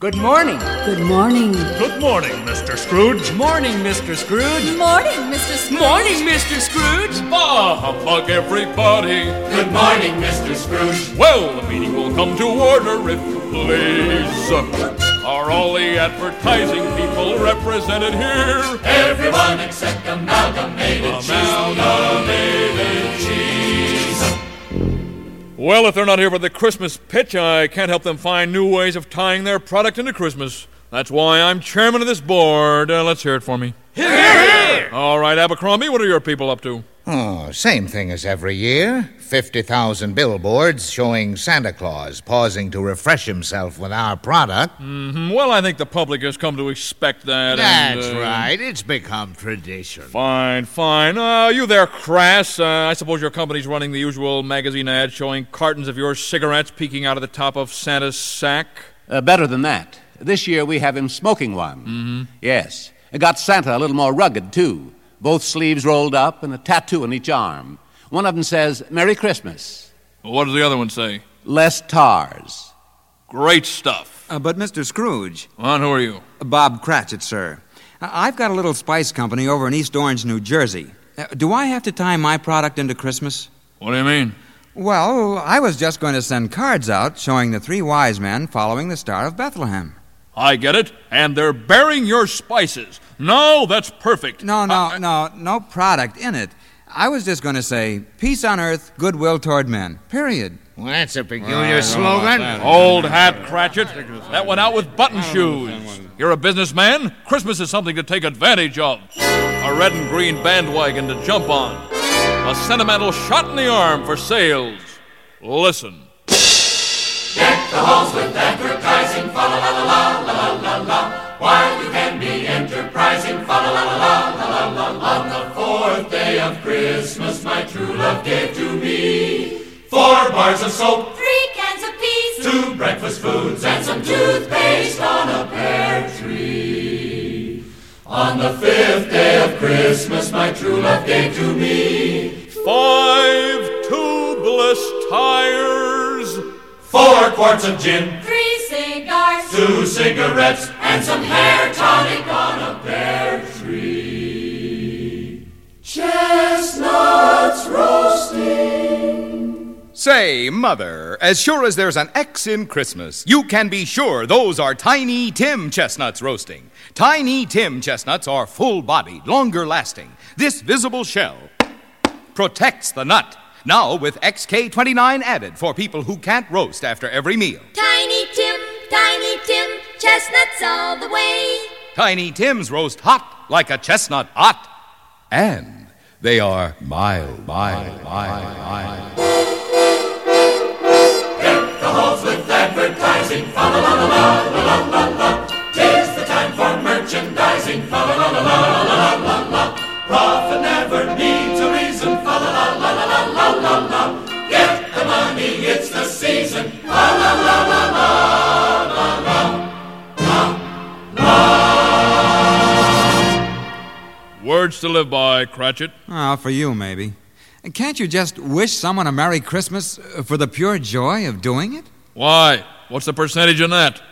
Good morning. Good morning. Good morning, Mr. Scrooge. Morning, Mr. Scrooge. Morning, Mr. Scrooge. Morning, Mr. Scrooge. Bah humbug, everybody. Good morning, Mr. Scrooge. Well, the meeting will come to order if you please. Are all the advertising people represented here? Everyone except Amalgamated Cheese. Amalgamated cheese. Well, if they're not here for the Christmas pitch, I can't help them find new ways of tying their product into Christmas. That's why I'm chairman of this board. Uh, let's hear it for me. Here, here. All right, Abercrombie, what are your people up to? Oh, same thing as every year. 50,000 billboards showing Santa Claus pausing to refresh himself with our product. Mm-hmm. Well, I think the public has come to expect that. That's and, uh, right. It's become tradition. Fine, fine. Uh, you there, Crass? Uh, I suppose your company's running the usual magazine ad showing cartons of your cigarettes peeking out of the top of Santa's sack? Uh, better than that. This year we have him smoking one. Mm-hmm. Yes. It got Santa a little more rugged, too. Both sleeves rolled up and a tattoo on each arm. One of them says, Merry Christmas. Well, what does the other one say? Less tars. Great stuff. Uh, but, Mr. Scrooge. Well, who are you? Bob Cratchit, sir. I- I've got a little spice company over in East Orange, New Jersey. Uh, do I have to tie my product into Christmas? What do you mean? Well, I was just going to send cards out showing the three wise men following the Star of Bethlehem. I get it. And they're bearing your spices. No, that's perfect. No, no, I, no, no product in it. I was just going to say peace on earth, goodwill toward men. Period. Well, that's a peculiar well, slogan. Old hat, Cratchit. That went out with button shoes. You're a businessman. Christmas is something to take advantage of. A red and green bandwagon to jump on. A sentimental shot in the arm for sales. Listen. Deck the halls with advertising. La la la la la la la. Why enterprising, fa la la la la la la On the fourth day of Christmas, my true love gave to me four bars of soap, three cans of peas, two breakfast foods, and some toothpaste on a pear tree. On the fifth day of Christmas, my true love gave to me five tubeless tires, four quarts of gin Two cigarettes, and some hair tonic on a pear tree. Chestnuts roasting. Say, Mother, as sure as there's an X in Christmas, you can be sure those are Tiny Tim chestnuts roasting. Tiny Tim chestnuts are full bodied, longer lasting. This visible shell protects the nut. Now with XK29 added for people who can't roast after every meal. Tiny Tim, Tiny Tim, chestnuts all the way. Tiny Tim's roast hot like a chestnut hot. And they are mild, mild, mild, mild. Hit the halls with advertising, fa la la la la la la la. Tis the time for merchandising, fa la la la la la la la. Profit never needs a reason, fa la la la la la la la. Get the money, it's the season, fa la la la. Words to live by, Cratchit. Ah, for you, maybe. Can't you just wish someone a Merry Christmas for the pure joy of doing it? Why? What's the percentage in that?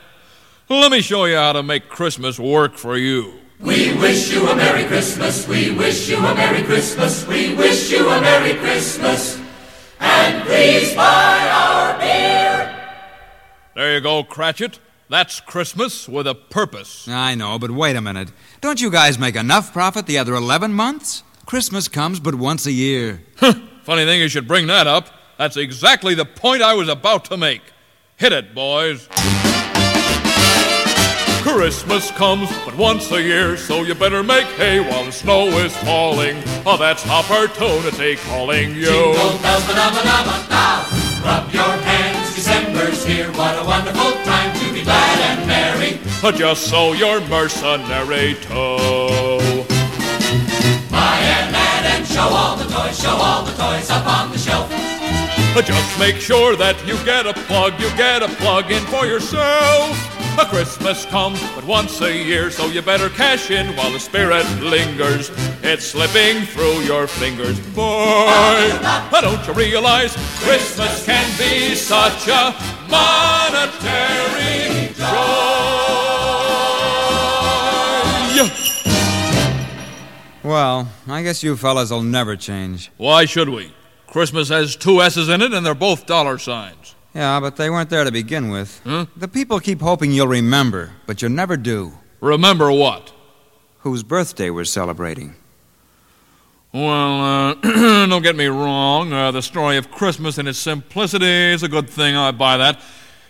Let me show you how to make Christmas work for you. We wish you a Merry Christmas. We wish you a Merry Christmas. We wish you a Merry Christmas. And please buy our beer. There you go, Cratchit. That's Christmas with a purpose. I know, but wait a minute. Don't you guys make enough profit the other 11 months? Christmas comes but once a year. Funny thing you should bring that up. That's exactly the point I was about to make. Hit it, boys. Christmas comes but once a year, so you better make hay while the snow is falling. Oh, that's opportunity calling you. Jingle bells, ba-da-ba-da-ba-da. Rub your December's here. What a wonderful time to be glad and merry. Just so you're mercenary too. Buy an ad and show all the toys, show all the toys up on the shelf. Just make sure that you get a plug, you get a plug in for yourself. A Christmas comes but once a year, so you better cash in while the spirit lingers. It's slipping through your fingers, boy. But don't you realize Christmas can be such a monetary joy? Well, I guess you fellas will never change. Why should we? Christmas has two S's in it, and they're both dollar signs. Yeah, but they weren't there to begin with. The people keep hoping you'll remember, but you never do. Remember what? Whose birthday we're celebrating. Well, uh, don't get me wrong. Uh, the story of Christmas in its simplicity is a good thing. I buy that.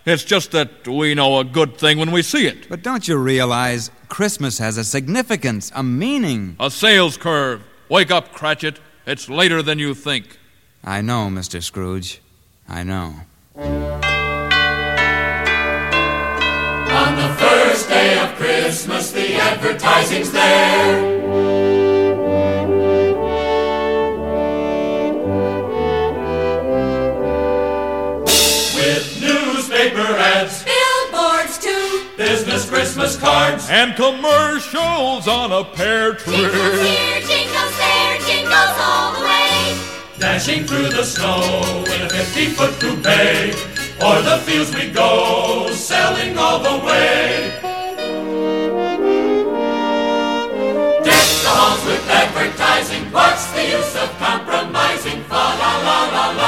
It's just that we know a good thing when we see it. But don't you realize Christmas has a significance, a meaning? A sales curve. Wake up, Cratchit. It's later than you think. I know, Mr. Scrooge. I know. On the first day of Christmas, the advertising's there. With newspaper ads, Billboards too. business Christmas cards, And commercials on a pear tree. Jingles here, jingles there, jingles all the way. Dashing through the snow in a 50 foot coupe. O'er the fields we go, selling all the way. Deck the halls with advertising. What's the use of compromising? Fa la la la, la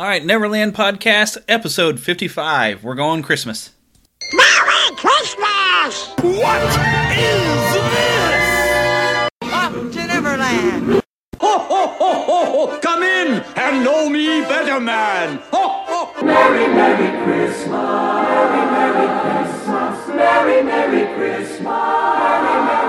All right, Neverland Podcast, episode 55. We're going Christmas. Merry Christmas! What is this? Up to Neverland! Ho, ho, ho, ho, ho! Come in and know me better, man! Ho, ho! Merry, Merry Christmas. Merry, Merry Christmas. Merry, Merry Christmas. Merry, Merry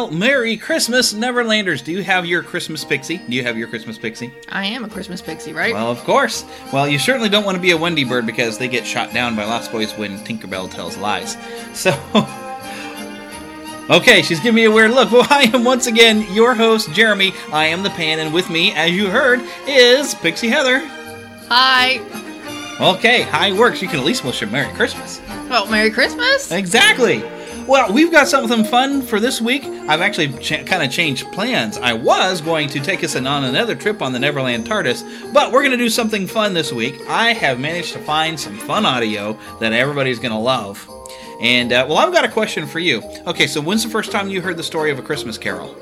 Well, Merry Christmas, Neverlanders. Do you have your Christmas pixie? Do you have your Christmas pixie? I am a Christmas pixie, right? Well, of course. Well, you certainly don't want to be a Wendy bird because they get shot down by Lost Boys when Tinkerbell tells lies. So. Okay, she's giving me a weird look. Well, I am once again your host, Jeremy. I am the pan, and with me, as you heard, is Pixie Heather. Hi. Okay, hi works. You can at least wish her Merry Christmas. Well, Merry Christmas. Exactly. Well, we've got something fun for this week. I've actually ch- kind of changed plans. I was going to take us on another trip on the Neverland TARDIS, but we're going to do something fun this week. I have managed to find some fun audio that everybody's going to love. And, uh, well, I've got a question for you. Okay, so when's the first time you heard the story of A Christmas Carol?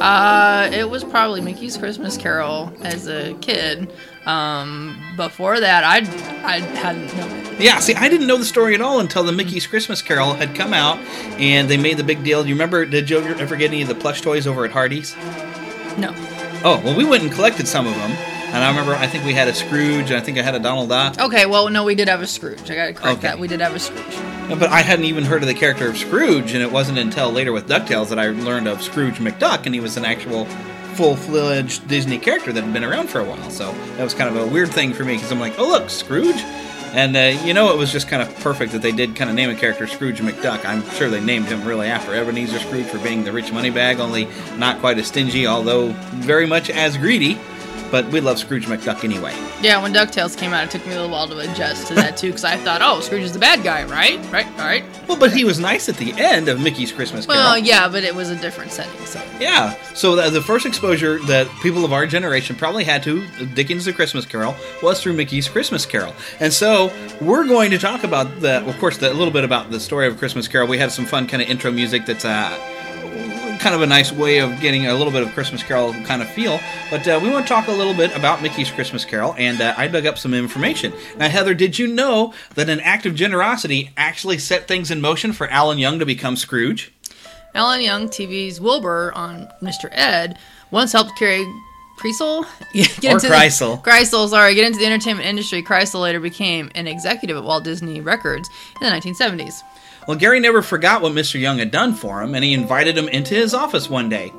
Uh, it was probably Mickey's Christmas Carol as a kid. Um, before that, I I hadn't known it. Yeah, see, I didn't know the story at all until the Mickey's Christmas Carol had come out, and they made the big deal. Do you remember? Did you ever get any of the plush toys over at Hardee's? No. Oh, well, we went and collected some of them, and I remember I think we had a Scrooge, and I think I had a Donald Duck. Okay, well, no, we did have a Scrooge. I gotta correct Okay. that. We did have a Scrooge. But I hadn't even heard of the character of Scrooge, and it wasn't until later with DuckTales that I learned of Scrooge McDuck, and he was an actual full fledged Disney character that had been around for a while. So that was kind of a weird thing for me because I'm like, oh, look, Scrooge. And uh, you know, it was just kind of perfect that they did kind of name a character Scrooge McDuck. I'm sure they named him really after Ebenezer Scrooge for being the rich money bag, only not quite as stingy, although very much as greedy. But we love Scrooge McDuck anyway. Yeah, when DuckTales came out, it took me a little while to adjust to that too, because I thought, oh, Scrooge is the bad guy, right? Right? All right. Well, but he was nice at the end of Mickey's Christmas Carol. Well, yeah, but it was a different setting, so. Yeah. So the, the first exposure that people of our generation probably had to Dickens' The Christmas Carol was through Mickey's Christmas Carol. And so we're going to talk about the, of course, the, a little bit about the story of Christmas Carol. We had some fun kind of intro music that's uh, kind of a nice way of getting a little bit of Christmas Carol kind of feel. But uh, we want to talk a little bit about Mickey's Christmas Carol, and uh, I dug up some information. Now, Heather, did you know that an act of generosity actually set things in motion for Alan Young to become Scrooge? Alan Young, TV's Wilbur on Mr. Ed, once helped Gary Krisel? get Or into the- Krisel. Krisel, sorry, get into the entertainment industry. Krisel later became an executive at Walt Disney Records in the 1970s. Well, Gary never forgot what Mr. Young had done for him, and he invited him into his office one day.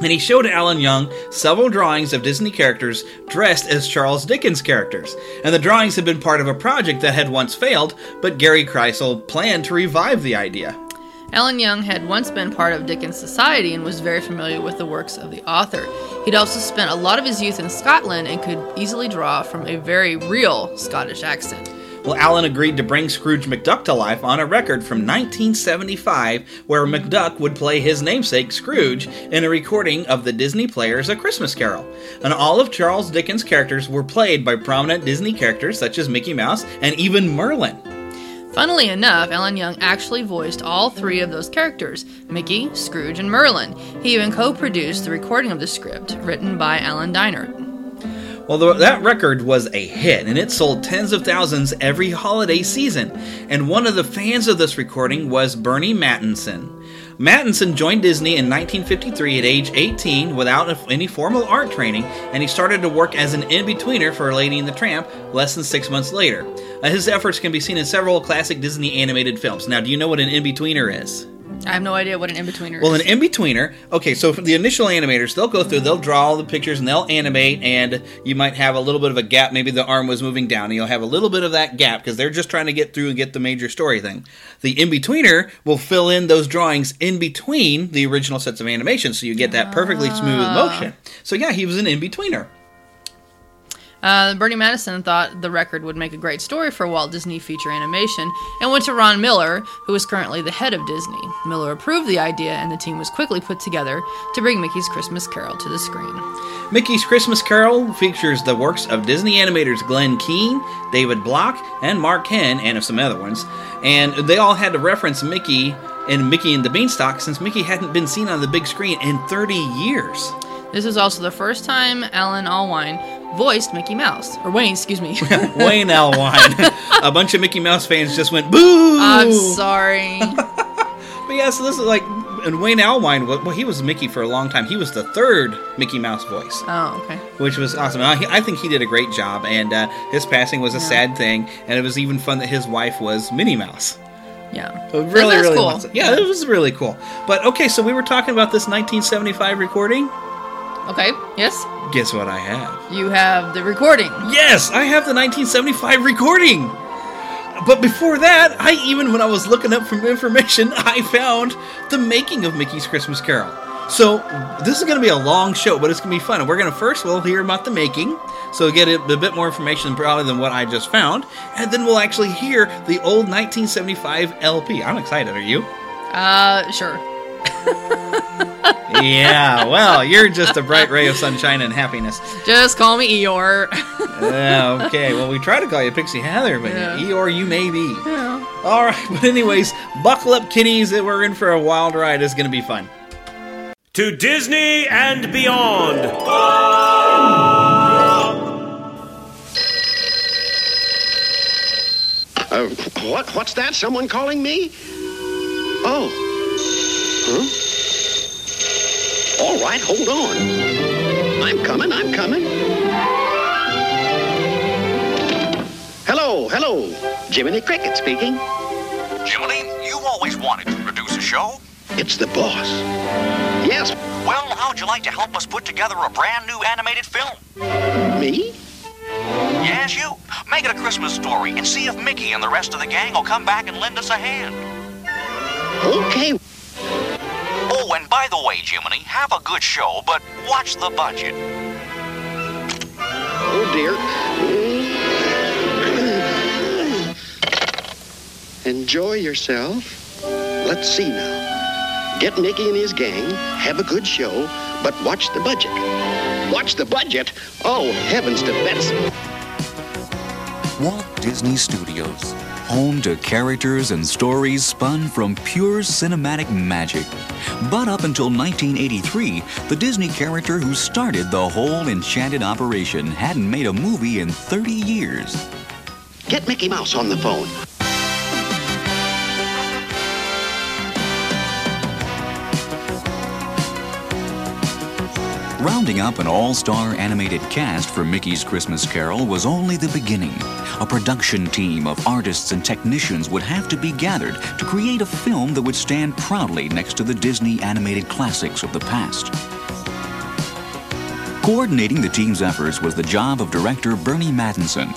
And he showed Alan Young several drawings of Disney characters dressed as Charles Dickens characters. And the drawings had been part of a project that had once failed, but Gary Krisel planned to revive the idea. Alan Young had once been part of Dickens Society and was very familiar with the works of the author. He'd also spent a lot of his youth in Scotland and could easily draw from a very real Scottish accent. Well, Alan agreed to bring Scrooge McDuck to life on a record from 1975, where McDuck would play his namesake Scrooge in a recording of the Disney Players A Christmas Carol. And all of Charles Dickens' characters were played by prominent Disney characters such as Mickey Mouse and even Merlin. Funnily enough, Alan Young actually voiced all three of those characters Mickey, Scrooge, and Merlin. He even co produced the recording of the script, written by Alan Dinehart. Well, the, that record was a hit, and it sold tens of thousands every holiday season. And one of the fans of this recording was Burny Mattinson. Mattinson joined Disney in 1953 at age 18 without any formal art training, and he started to work as an in-betweener for Lady and the Tramp less than six months later. Uh, his efforts can be seen in several classic Disney animated films. Now, do you know what an in-betweener is? I have no idea what an in betweener is. Well, is. an in betweener. Okay, so for the initial animators, they'll go through, they'll draw all the pictures, and they'll animate, and you might have a little bit of a gap. Maybe the arm was moving down, and you'll have a little bit of that gap because they're just trying to get through and get the major story thing. The in betweener will fill in those drawings in between the original sets of animation, so you get that perfectly smooth Ah. motion. So yeah, he was an in betweener. Uh, Burny Mattinson thought the record would make a great story for Walt Disney feature animation and went to Ron Miller, who was currently the head of Disney. Miller approved the idea, and the team was quickly put together to bring Mickey's Christmas Carol to the screen. Mickey's Christmas Carol features the works of Disney animators Glen Keane, David Block, and Mark Henn, and of some other ones. And they all had to reference Mickey and Mickey and the Beanstalk since Mickey hadn't been seen on the big screen in 30 years. This was also the first time Alan Allwine voiced Mickey Mouse. Or Wayne, excuse me. Wayne Allwine. a bunch of Mickey Mouse fans just went boo. I'm sorry. But yeah, so this is like, and Wayne Allwine, well, he was Mickey for a long time. He was the third Mickey Mouse voice. Oh, okay. which was awesome. I, I think he did a great job, and uh, his passing was a sad thing, and it was even fun that his wife was Minnie Mouse. Yeah. So really, really, cool. of- yeah, it was really cool. But okay, so we were talking about this 1975 recording. Okay, yes? Guess what I have? You have the recording. Yes, I have the 1975 recording. But before that, I even when I was looking up some information, I found the making of Mickey's Christmas Carol. So this is going to be a long show, but it's going to be fun. And we're going to first we'll hear about the making, so we'll get a, a bit more information probably than what I just found, and then we'll actually hear the old 1975 LP. I'm excited. Are you? Uh, sure. Yeah. Well, you're just a bright ray of sunshine and happiness. Just call me Eeyore. Yeah, okay. Well, we try to call you Pixie Heather, but Yeah. Eeyore you may be. Yeah. All right, but anyways, buckle up, kiddies. That we're in for a wild ride. It's going to be fun. To Disney and beyond. Uh, what? What's that? Someone calling me? Oh. Huh? All right, hold on. I'm coming, I'm coming. Hello, hello. Jiminy Cricket speaking. Jiminy, you've always wanted to produce a show. It's the boss. Yes, Well, how'd you like to help us put together a brand new animated film? me? Yes, you. Make it a Christmas story and see if Mickey and the rest of the gang will come back and lend us a hand. Okay. Oh, and by the way, Jiminy, have a good show, but watch the budget. Oh, dear. Enjoy yourself. Let's see now. Get Mickey and his gang, have a good show, but watch the budget. Watch the budget? Oh, heavens to Betsy. Walt Disney Studios, home to characters and stories spun from pure cinematic magic. But up until 1983, the Disney character who started the whole enchanted operation hadn't made a movie in 30 years. Get Mickey Mouse on the phone. Rounding up an all star animated cast for Mickey's Christmas Carol was only the beginning. A production team of artists and technicians would have to be gathered to create a film that would stand proudly next to the Disney animated classics of the past. Coordinating the team's efforts was the job of director Burny Mattinson.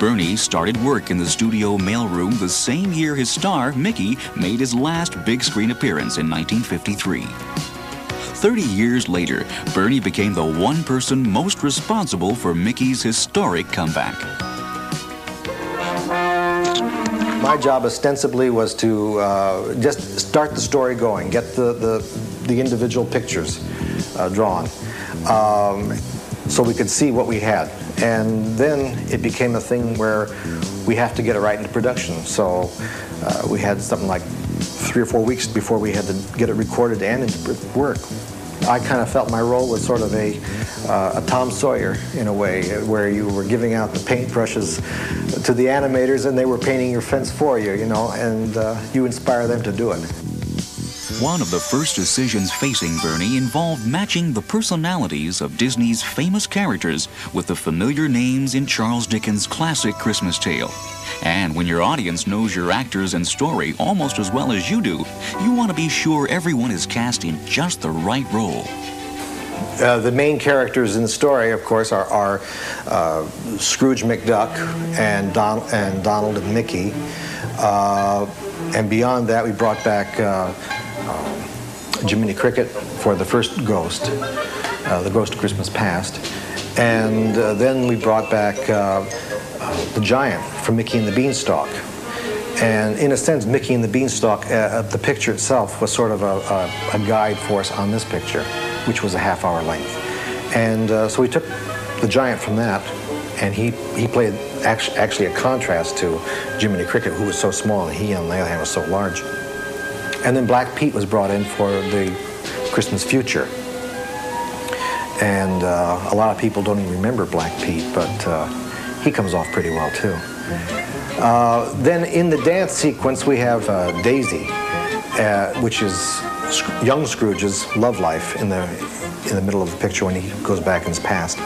Burny started work in the studio mailroom the same year his star, Mickey, made his last big screen appearance in 1953. 30 years later, Burny became the one person most responsible for Mickey's historic comeback. My job ostensibly was to uh, just start the story going, get the, the, the individual pictures uh, drawn, um, so we could see what we had. And then it became a thing where we have to get it right into production. So uh, we had something like three or four weeks before we had to get it recorded and into work. I kind of felt my role was sort of a, uh, a Tom Sawyer in a way, where you were giving out the paintbrushes to the animators and they were painting your fence for you, you know, and uh, you inspire them to do it. One of the first decisions facing Burny involved matching the personalities of Disney's famous characters with the familiar names in Charles Dickens' classic Christmas tale. And when your audience knows your actors and story almost as well as you do, you want to be sure everyone is cast in just the right role. Uh, the main characters in the story, of course, are, are uh, Scrooge McDuck and, Don, and Donald and Mickey. Uh, and beyond that, we brought back uh, um, Jiminy Cricket for the first Ghost, uh, the Ghost of Christmas Past. And uh, then we brought back the giant from Mickey and the Beanstalk. And in a sense, Mickey and the Beanstalk, uh, the picture itself was sort of a, a, a, guide for us on this picture, which was a half hour length. And uh, so we took the giant from that, and he, he played actually, actually a contrast to Jiminy Cricket, who was so small, and he, on the other hand, was so large. And then Black Pete was brought in for the Christmas future. And uh, a lot of people don't even remember Black Pete, but uh, he comes off pretty well too. Uh, then in the dance sequence, we have uh, Daisy, uh, which is young Scrooge's love life in the in the middle of the picture when he goes back in his past.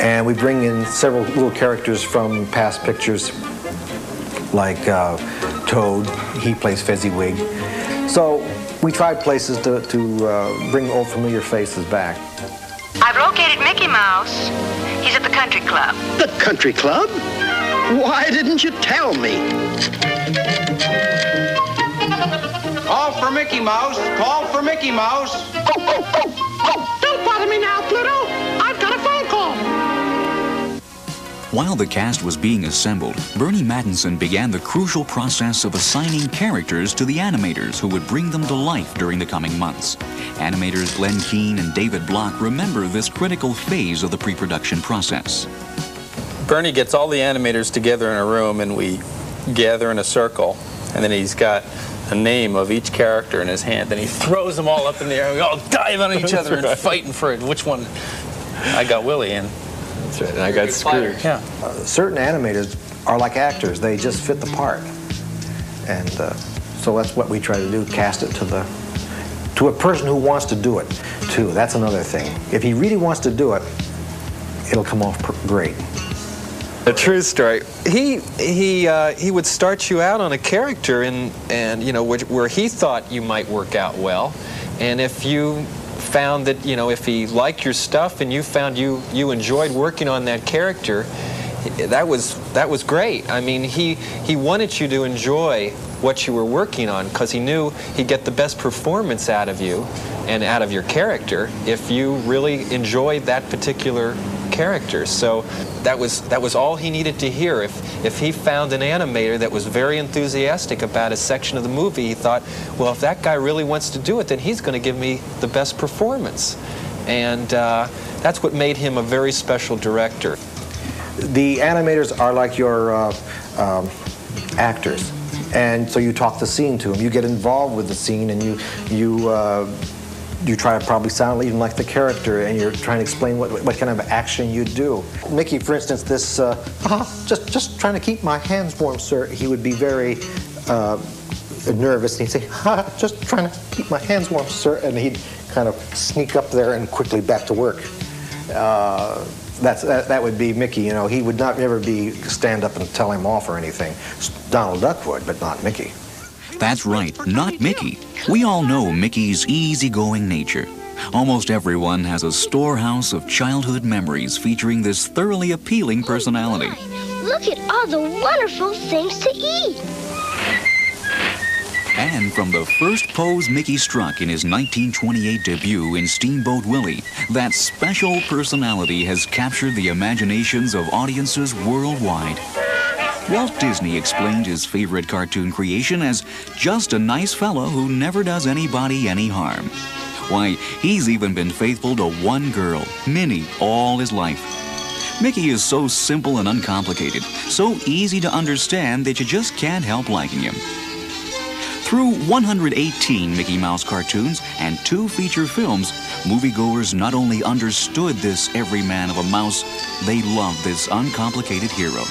And we bring in several little characters from past pictures, like uh, Toad. He plays Fezziwig. So we tried places to, to uh, bring old familiar faces back. I've located Mickey Mouse. He's at the country club. The country club? Why didn't you tell me? Call for Mickey Mouse. Call for Mickey Mouse. Oh, oh, oh. While the cast was being assembled, Burny Mattinson began the crucial process of assigning characters to the animators who would bring them to life during the coming months. Animators Glen Keane and David Block remember this critical phase of the pre production process. Burny gets all the animators together in a room and we gather in a circle, and then he's got a name of each character in his hand. Then he throws them all up in the air. And we all dive on each other and fighting for it. Which one? I got Willie in. That's right. And I got screwed. Yeah. Uh, certain animators are like actors; they just fit the part, and uh, so that's what we try to do: cast it to the to a person who wants to do it. Too. That's another thing. If he really wants to do it, it'll come off great. A true story. He he uh, he would start you out on a character, and and you know where, where he thought you might work out well, and if you found that you know if he liked your stuff and you found you you enjoyed working on that character, that was that was great. I mean, he he wanted you to enjoy what you were working on because he knew he'd get the best performance out of you and out of your character if you really enjoyed that particular character. So that was that was all he needed to hear. If if he found an animator that was very enthusiastic about a section of the movie, he thought, well, if that guy really wants to do it, then he's going to give me the best performance. And uh, that's what made him a very special director. The animators are like your uh, um, actors. And so you talk the scene to them. You get involved with the scene, and you you uh, you try to probably sound even like the character and you're trying to explain what, what kind of action you do. Mickey, for instance, this, uh, uh, just, just trying to keep my hands warm, sir, he would be very uh, nervous and he'd say, just trying to keep my hands warm, sir, and he'd kind of sneak up there and quickly back to work. Uh, that's, that, that would be Mickey, you know. He would not never be stand up and tell him off or anything. Donald Duck would, but not Mickey. That's right, not Mickey. We all know Mickey's easygoing nature. Almost everyone has a storehouse of childhood memories featuring this thoroughly appealing personality. Look at all the wonderful things to eat. And from the first pose Mickey struck in his 1928 debut in Steamboat Willie, that special personality has captured the imaginations of audiences worldwide. Walt Disney explained his favorite cartoon creation as just a nice fellow who never does anybody any harm. Why, he's even been faithful to one girl, Minnie, all his life. Mickey is so simple and uncomplicated, so easy to understand that you just can't help liking him. Through 118 Mickey Mouse cartoons and two feature films, moviegoers not only understood this everyman of a mouse, they loved this uncomplicated hero.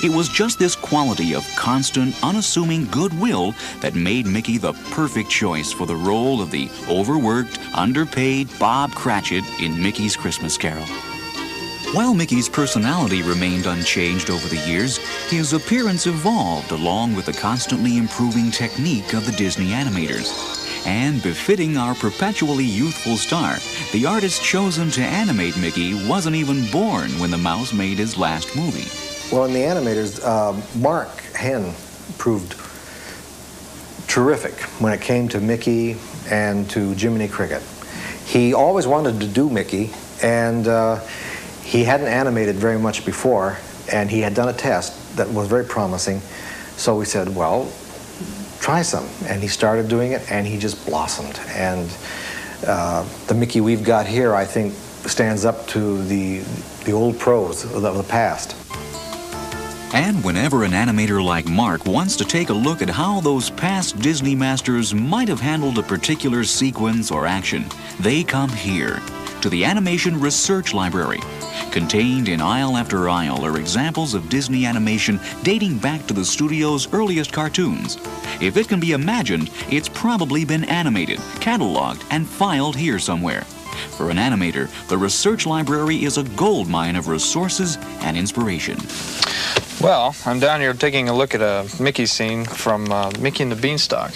It was just this quality of constant, unassuming goodwill that made Mickey the perfect choice for the role of the overworked, underpaid Bob Cratchit in Mickey's Christmas Carol. While Mickey's personality remained unchanged over the years, his appearance evolved along with the constantly improving technique of the Disney animators. And befitting our perpetually youthful star, the artist chosen to animate Mickey wasn't even born when the mouse made his last movie. Well, in the animators, uh, Mark Henn proved terrific when it came to Mickey and to Jiminy Cricket. He always wanted to do Mickey, and uh, he hadn't animated very much before, and he had done a test that was very promising. So we said, well, try some. And he started doing it, and he just blossomed. And uh, the Mickey we've got here, I think, stands up to the, the old pros of the past. And whenever an animator like Mark wants to take a look at how those past Disney masters might have handled a particular sequence or action, they come here to the Animation Research Library. Contained in aisle after aisle are examples of Disney animation dating back to the studio's earliest cartoons. If it can be imagined, it's probably been animated, cataloged, and filed here somewhere. For an animator, the research library is a gold mine of resources and inspiration. Well, I'm down here taking a look at a Mickey scene from uh, Mickey and the Beanstalk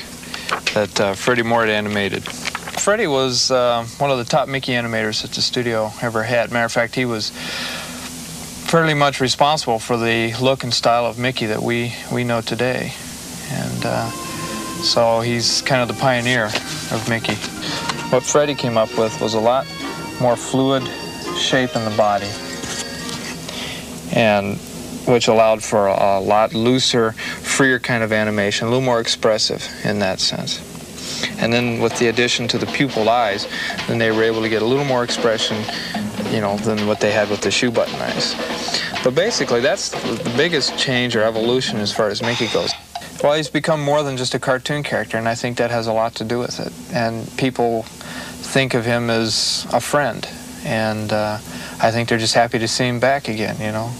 that uh, Freddie Moore animated. Freddie was uh, one of the top Mickey animators that the studio ever had. Matter of fact, he was fairly much responsible for the look and style of Mickey that we, we know today. And uh, so he's kind of the pioneer of Mickey. What Freddie came up with was a lot more fluid shape in the body. And which allowed for a, lot looser, freer kind of animation, a little more expressive in that sense. And then with the addition to the pupil eyes, then they were able to get a little more expression, you know, than what they had with the shoe button eyes. But basically, that's the biggest change or evolution as far as Mickey goes. Well, he's become more than just a cartoon character, and I think that has a lot to do with it. And people think of him as a friend, and uh, I think they're just happy to see him back again, you know.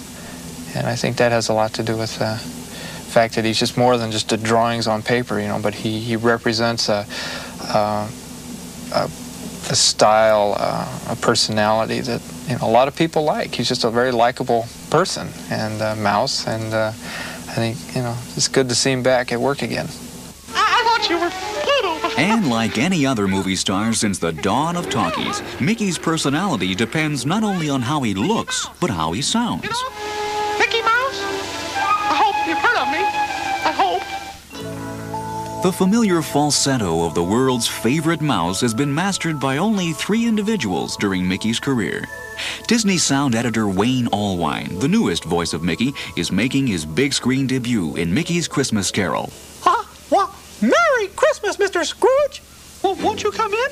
And I think that has a lot to do with uh, the fact that he's just more than just the drawings on paper, you know, but he, he represents a, a, a, a style, uh, a personality that you know, a lot of people like. He's just a very likable person and uh, mouse, and uh, I think, you know, it's good to see him back at work again. I thought you were Pluto. And like any other movie star since the dawn of talkies, Mickey's personality depends not only on how he looks, but how he sounds. The familiar falsetto of the world's favorite mouse has been mastered by only three individuals during Mickey's career. Disney sound editor Wayne Allwine, the newest voice of Mickey, is making his big screen debut in Mickey's Christmas Carol. Huh? What? Merry Christmas, Mr. Scrooge. Well, won't you come in?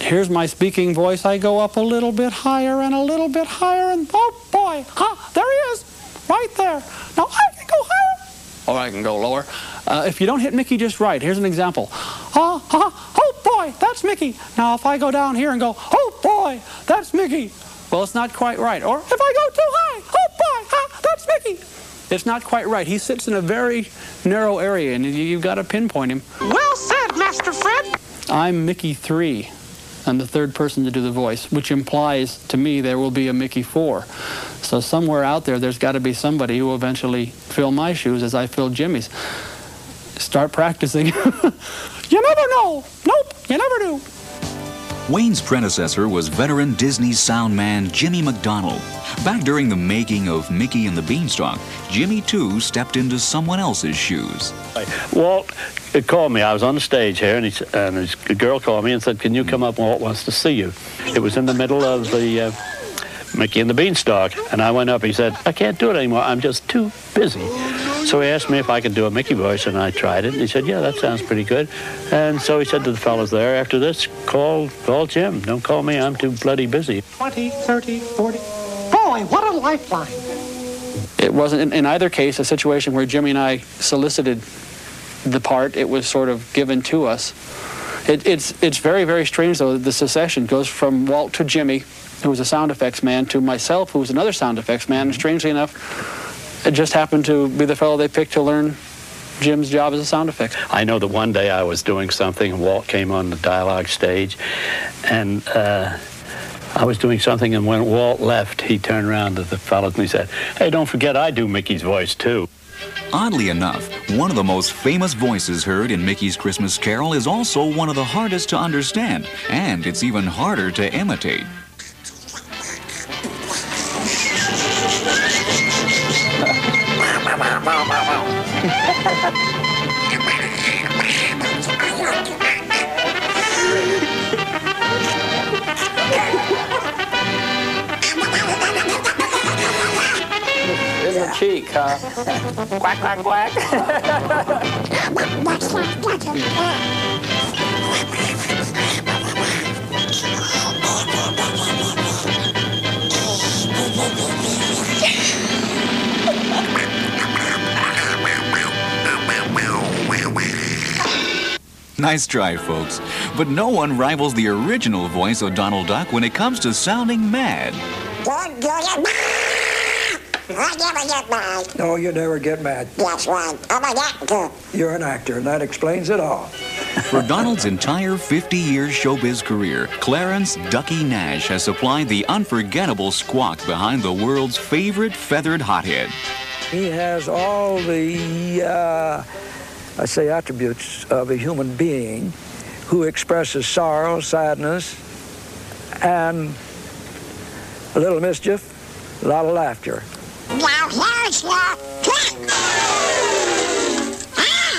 Here's my speaking voice. I go up a little bit higher and a little bit higher, and oh boy, huh, there he is, right there. Now I can go higher. Or I can go lower. Uh, if you don't hit Mickey just right, here's an example. Ah, ah, oh boy, that's Mickey. Now if I go down here and go, oh boy, that's Mickey. Well, it's not quite right. Or if I go too high, oh boy, ah, that's Mickey. It's not quite right. He sits in a very narrow area, and you- you've got to pinpoint him. Well said, Master Fred. I'm Mickey 3. And the third person to do the voice, which implies to me there will be a Mickey 4. So somewhere out there, there's got to be somebody who will eventually fill my shoes as I fill Jimmy's. Start practicing. you never know. Nope, you never do. Wayne's predecessor was veteran Disney sound man Jimmy McDonald. Back during the making of Mickey and the Beanstalk, Jimmy too stepped into someone else's shoes. Walt called me. I was on the stage here, and, he, and his a girl called me and said, "Can you come up? Walt wants to see you." It was in the middle of the uh, Mickey and the Beanstalk, and I went up. He said, "I can't do it anymore. I'm just too busy." So he asked me if I could do a Mickey voice, and I tried it. And he said, "Yeah, that sounds pretty good." And so he said to the fellows there, "After this, call call Jim. Don't call me. I'm too bloody busy." 20, 30, 40. Boy, what a lifeline. It wasn't, in, in either case, a situation where Jimmy and I solicited the part. It was sort of given to us. It, it's, it's very, very strange, though, that the succession goes from Walt to Jimmy, who was a sound effects man, to myself, who was another sound effects man. And strangely enough, it just happened to be the fellow they picked to learn Jim's job as a sound effects. I know that one day I was doing something, and Walt came on the dialogue stage, and uh, I was doing something, and when Walt left, he turned around to the fellows and he said, "Hey, don't forget I do Mickey's voice too." Oddly enough, one of the most famous voices heard in Mickey's Christmas Carol is also one of the hardest to understand, and it's even harder to imitate. In the cheek, huh? quack, quack, quack. Nice try, folks. But no one rivals the original voice of Donald Duck when it comes to sounding mad. I never get mad. No, you never get mad. That's right. I'm an actor. You're an actor, and that explains it all. For Donald's entire 50 year showbiz career, Clarence Ducky Nash has supplied the unforgettable squawk behind the world's favorite feathered hothead. He has all the, uh, I say, attributes of a human being who expresses sorrow, sadness, and a little mischief, a lot of laughter. Now here's your trick. Ah,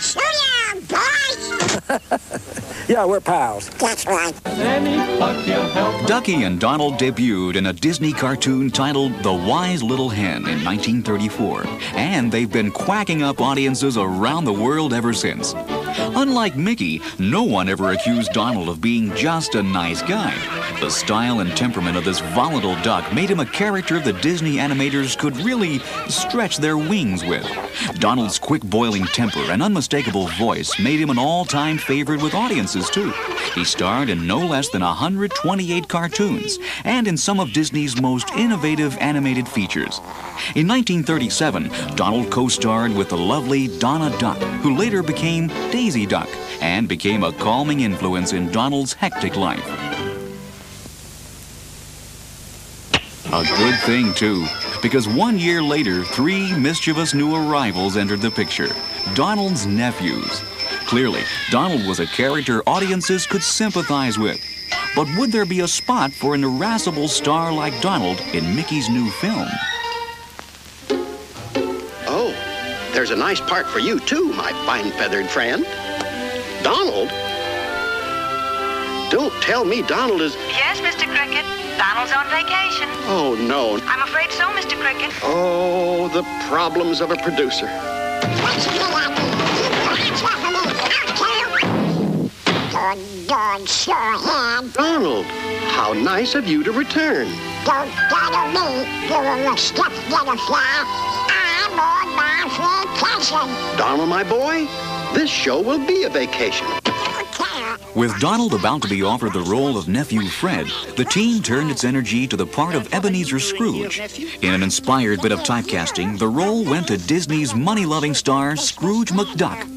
Shoot boys. Yeah, we're pals. That's right. Ducky and Donald debuted in a Disney cartoon titled The Wise Little Hen in 1934, and they've been quacking up audiences around the world ever since. Unlike Mickey, no one ever accused Donald of being just a nice guy. The style and temperament of this volatile duck made him a character the Disney animators could really stretch their wings with. Donald's quick boiling temper and unmistakable voice made him an all time favorite with audiences, too. He starred in no less than 128 cartoons and in some of Disney's most innovative animated features. In 1937, Donald co starred with the lovely Donna Duck, who later became Daisy Duck and became a calming influence in Donald's hectic life. A good thing, too, because one year later, three mischievous new arrivals entered the picture Donald's nephews. Clearly, Donald was a character audiences could sympathize with. But would there be a spot for an irascible star like Donald in Mickey's new film? Oh, there's a nice part for you, too, my fine feathered friend. Donald? Don't tell me Donald is. Yes, Mr. Cricket. Donald's on vacation. Oh, no. I'm afraid so, Mr. Cricket. Oh, the problems of a producer. Good dog, sure hand. Donald, how nice of you to return. Don't bother me, you little stuffed butterfly. I'm on my vacation. Donald, my boy, this show will be a vacation. With Donald about to be offered the role of nephew Fred, the team turned its energy to the part of Ebenezer Scrooge. In an inspired bit of typecasting, the role went to Disney's money loving star Scrooge McDuck.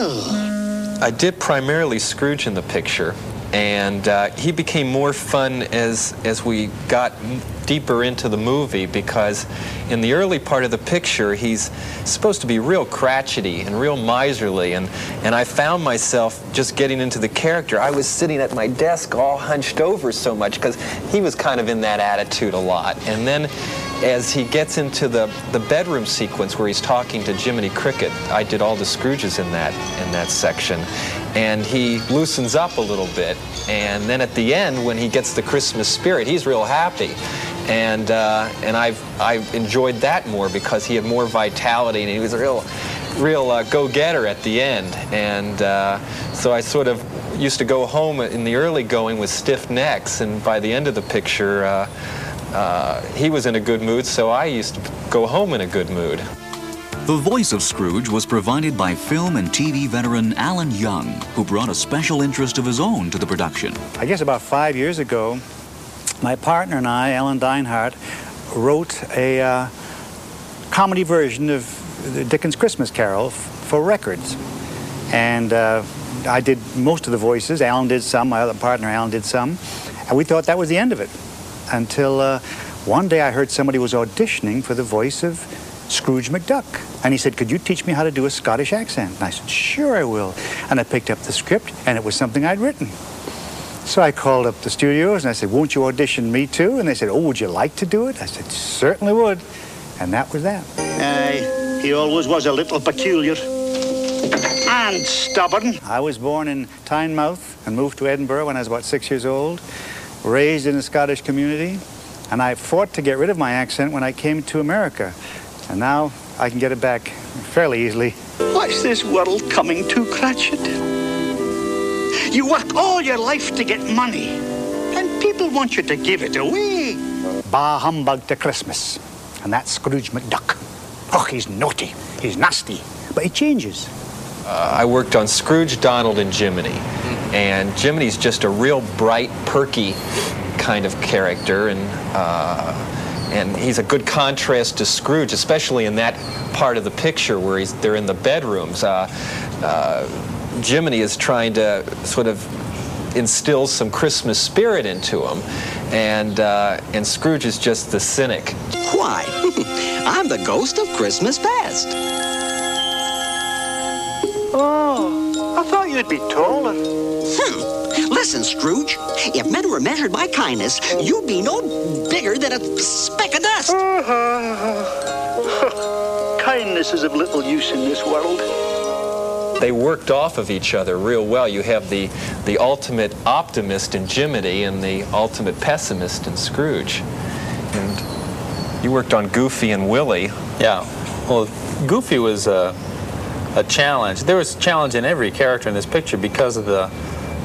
I did primarily Scrooge in the picture, and uh, he became more fun as as we got deeper into the movie because in the early part of the picture he's supposed to be real cratchety and real miserly. And and I found myself just getting into the character. I was sitting at my desk all hunched over so much because he was kind of in that attitude a lot. And then as he gets into the, the bedroom sequence where he's talking to Jiminy Cricket, I did all the Scrooges in that in that section, and he loosens up a little bit. And then at the end, when he gets the Christmas spirit, he's real happy, and uh, and I've I've enjoyed that more because he had more vitality and he was a real real uh, go-getter at the end. And uh, so I sort of used to go home in the early going with stiff necks, and by the end of the picture. Uh, uh, he was in a good mood, so I used to go home in a good mood. The voice of Scrooge was provided by film and TV veteran Alan Young, who brought a special interest of his own to the production. I guess about five years ago, my partner and I, Alan Dinehart, wrote a uh, comedy version of Dickens Christmas Carol for records. And uh, I did most of the voices. Alan did some, my other partner Alan did some. And we thought that was the end of it. Until uh, one day I heard somebody was auditioning for the voice of Scrooge McDuck. And he said, Could you teach me how to do a Scottish accent? And I said, Sure, I will. And I picked up the script, and it was something I'd written. So I called up the studios and I said, Won't you audition me too? And they said, Oh, would you like to do it? I said, Certainly would. And that was that. Aye, he always was a little peculiar. And stubborn. I was born in Tynemouth and moved to Edinburgh when I was about six years old, raised in a Scottish community, and I fought to get rid of my accent when I came to America. And now I can get it back fairly easily. Why's this world coming to Cratchit? You work all your life to get money, and people want you to give it away. Bah humbug to Christmas. And that's Scrooge McDuck. Oh, he's naughty. He's nasty. But he changes. Uh, I worked on Scrooge, Donald, and Jiminy. And Jiminy's just a real bright, perky kind of character, and uh, and he's a good contrast to Scrooge, especially in that part of the picture where he's they're in the bedrooms. Uh, uh, Jiminy is trying to sort of instill some Christmas spirit into him, and uh, and Scrooge is just the cynic. Why? I'm the ghost of Christmas past. Oh, I thought you'd be taller. Hmm. Listen, Scrooge, if men were measured by kindness, you'd be no bigger than a speck of dust. Kindness is of little use in this world. They worked off of each other real well. You have the the ultimate optimist in Jiminy and the ultimate pessimist in Scrooge. And you worked on Goofy and Willie. Yeah. Well, Goofy was a, a challenge. There was a challenge in every character in this picture because of the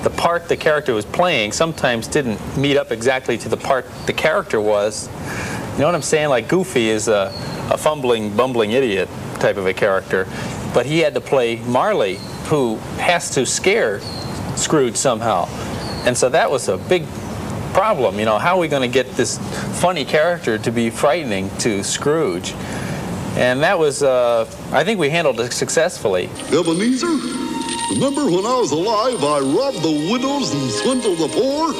the part the character was playing sometimes didn't meet up exactly to the part the character was. You know what I'm saying? Like Goofy is a, a fumbling, bumbling idiot type of a character, but he had to play Marley, who has to scare Scrooge somehow. And so that was a big problem. You know, how are we going to get this funny character to be frightening to Scrooge? And that was, uh, I think we handled it successfully. Ebenezer, remember when I was alive, I robbed the widows and swindled the poor?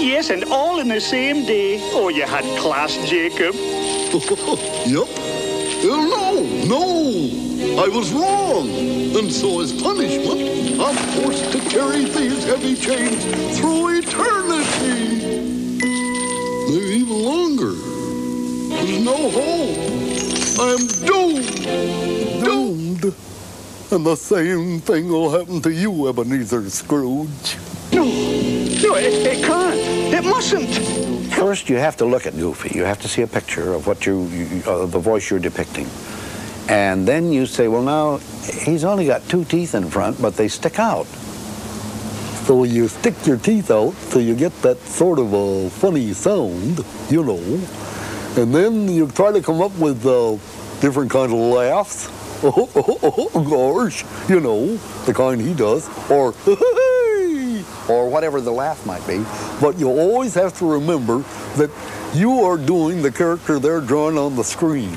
Yes, and all in the same day. Oh, you had class, Jacob. yep. Uh, no, no, I was wrong. And so as punishment, I'm forced to carry these heavy chains through eternity. Maybe even longer. There's no hope. I'm doomed. Doomed. And the same thing will happen to you, Ebenezer Scrooge. No, no, it, it can't. It mustn't. First, you have to look at Goofy. You have to see a picture of what you, you uh, the voice you're depicting. And then you say, well, now, he's only got two teeth in front, but they stick out. So you stick your teeth out so you get that sort of a funny sound, you know. And then you try to come up with uh, different kinds of laughs. Oh, oh, oh, oh, gosh, you know, the kind he does. Or, or whatever the laugh might be. But you always have to remember that you are doing the character they're drawing on the screen.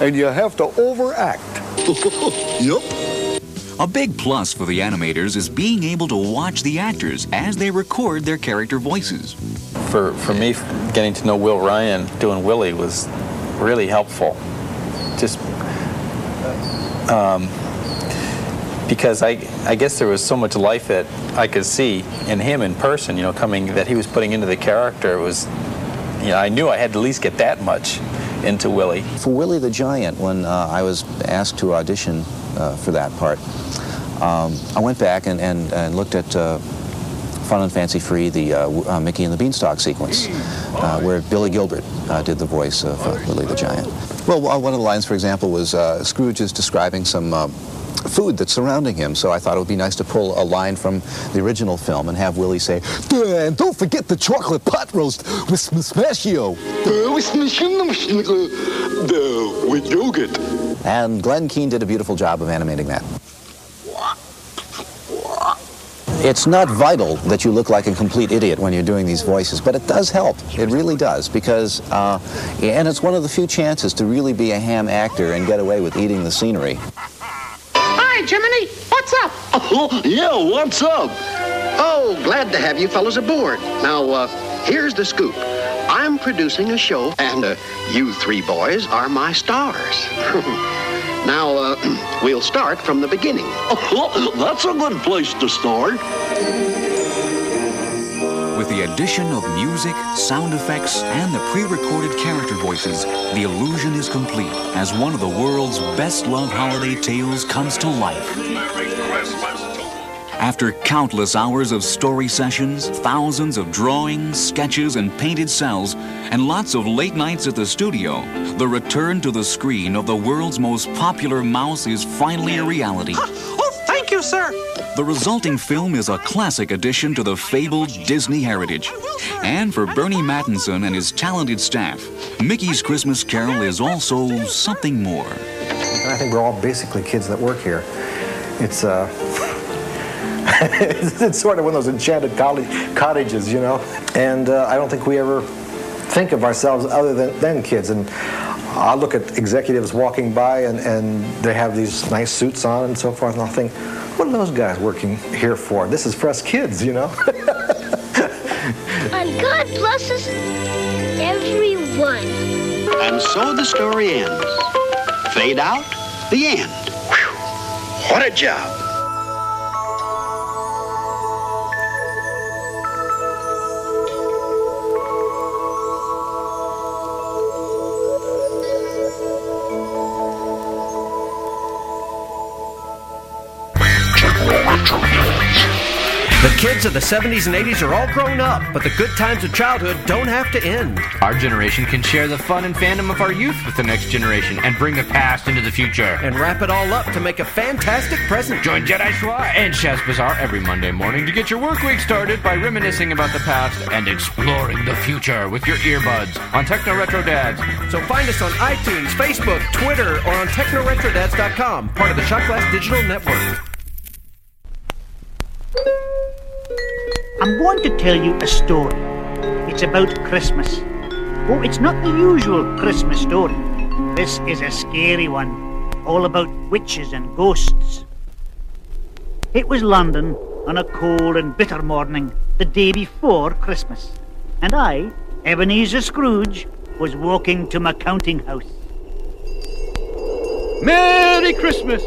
And you have to overact. yep. A big plus for the animators is being able to watch the actors as they record their character voices. For, for me, getting to know Will Ryan doing Willie was really helpful. Just um, because I, I guess there was so much life that I could see in him in person, you know, coming that he was putting into the character. It was, you know, I knew I had to at least get that much into Willie. For Willie the Giant, when uh, I was asked to audition uh, for that part, um, I went back and, and, and looked at uh, Fun and Fancy Free, the uh, uh, Mickey and the Beanstalk sequence, uh, where Billy Gilbert did the voice of Willie the Giant. Well, one of the lines, for example, was Scrooge is describing some food that's surrounding him, so I thought it would be nice to pull a line from the original film and have Willie say, and don't forget the chocolate pot roast with smashio. with yogurt. And Glen Keane did a beautiful job of animating that. It's not vital that you look like a complete idiot when you're doing these voices, but it does help. It really does, because, uh, and it's one of the few chances to really be a ham actor and get away with eating the scenery. Hi, Jiminy. What's up? Oh, yeah, what's up? Oh, glad to have you fellows aboard. Now, uh, here's the scoop. I'm producing a show, and uh, you three boys are my stars. now, uh, we'll start from the beginning. Oh, that's a good place to start. The addition of music, sound effects, and the pre-recorded character voices, the illusion is complete as one of the world's best-loved holiday tales comes to life. After countless hours of story sessions, thousands of drawings, sketches, and painted cels, and lots of late nights at the studio, the return to the screen of the world's most popular mouse is finally a reality. Thank you, sir. The resulting film is a classic addition to the fabled Disney heritage. And for Burny Mattinson and his talented staff, Mickey's Christmas Carol is also something more. I think we're all basically kids that work here. It's uh, it's, it's sort of one of those enchanted cottages, you know. And uh, I don't think we ever think of ourselves other than, than kids. And I look at executives walking by and, and they have these nice suits on and so forth, and I'll think, what are those guys working here for? This is for us kids, you know. And God blesses everyone. And so the story ends. Fade out, the end. Whew, what a job. The kids of the 70s and 80s are all grown up, but the good times of childhood don't have to end. Our generation can share the fun and fandom of our youth with the next generation and bring the past into the future. And wrap it all up to make a fantastic present. Join Jedi Schwa and Chef's Bazaar every Monday morning to get your work week started by reminiscing about the past and exploring the future with your earbuds on Techno Retro Dads. So find us on iTunes, Facebook, Twitter, or on TechnoRetrodads.com, part of the Shot Glass Digital Network. I'm going to tell you a story. It's about Christmas. Oh, it's not the usual Christmas story. This is a scary one, all about witches and ghosts. It was London on a cold and bitter morning the day before Christmas, and I, Ebenezer Scrooge, was walking to my counting house. Merry Christmas!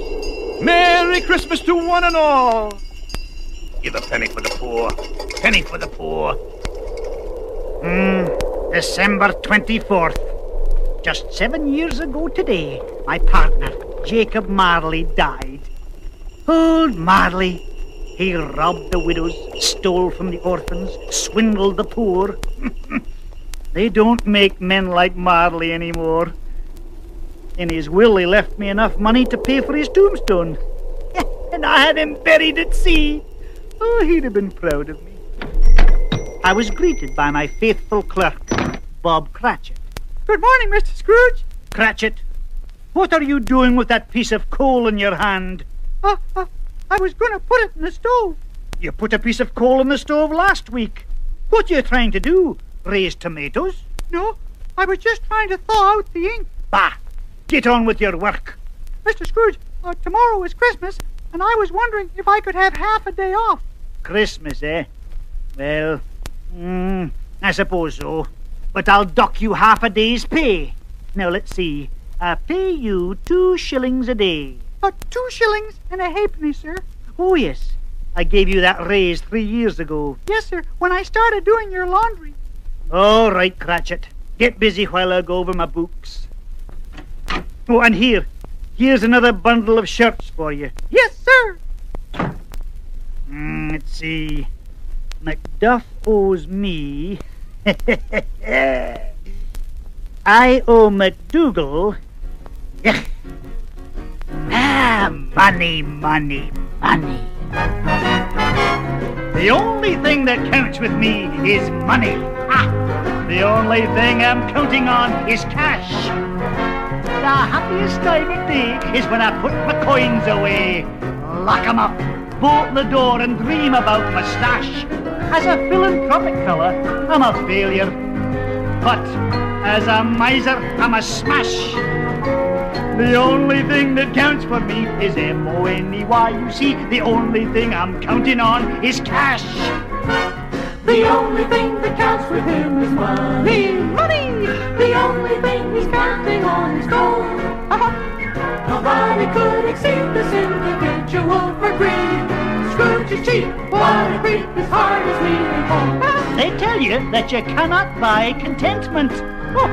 Merry Christmas to one and all! Give a penny for the poor. Penny for the poor. Hmm, December 24th. Just seven years ago today, my partner, Jacob Marley, died. Old Marley. He robbed the widows, stole from the orphans, swindled the poor. they don't make men like Marley anymore. In his will, he left me enough money to pay for his tombstone. and I had him buried at sea. Oh, he'd have been proud of me. I was greeted by my faithful clerk, Bob Cratchit. Good morning, Mr. Scrooge. Cratchit, what are you doing with that piece of coal in your hand? Uh, uh, I was going to put it in the stove. You put a piece of coal in the stove last week. What are you trying to do? Raise tomatoes? No, I was just trying to thaw out the ink. Bah! Get on with your work. Mr. Scrooge, uh, tomorrow is Christmas, and I was wondering if I could have half a day off. Christmas, eh? Well, mm, I suppose so. But I'll dock you half a day's pay. Now, let's see. I pay you two shillings a day. Uh, two shillings and a halfpenny, sir. Oh, yes. I gave you that raise three years ago. Yes, sir, when I started doing your laundry. All right, Cratchit. Get busy while I go over my books. Oh, and here. Here's another bundle of shirts for you. Yes, sir. Mm, let's see. Macduff owes me. I owe McDougal. ah, money, money, money. The only thing that counts with me is money. Ah, the only thing I'm counting on is cash. The happiest time of day is when I put my coins away, lock 'em up, bolt the door and dream about my stash. As a philanthropic fella, I'm a failure. But as a miser, I'm a smash. The only thing that counts for me is M-O-N-E-Y. You see, the only thing I'm counting on is cash. The only thing that counts with him is money. Money! The only thing he's counting on is gold. Uh-huh. Nobody could exceed this individual for greed. Scrooge is cheap, what a creep, his heart is really cold. They tell you that you cannot buy contentment. Oh,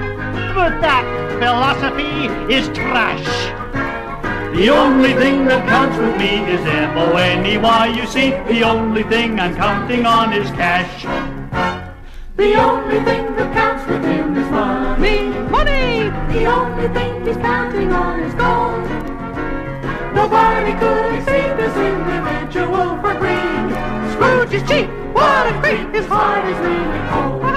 but that philosophy is trash. The only thing that counts with me is M-O-N-E-Y. You see, the only thing I'm counting on is cash. The only thing that counts with him is money. Money! The only thing he's counting on is gold. Nobody could exceed this individual for greed. Scrooge is cheap, what a creep, His heart is really cold.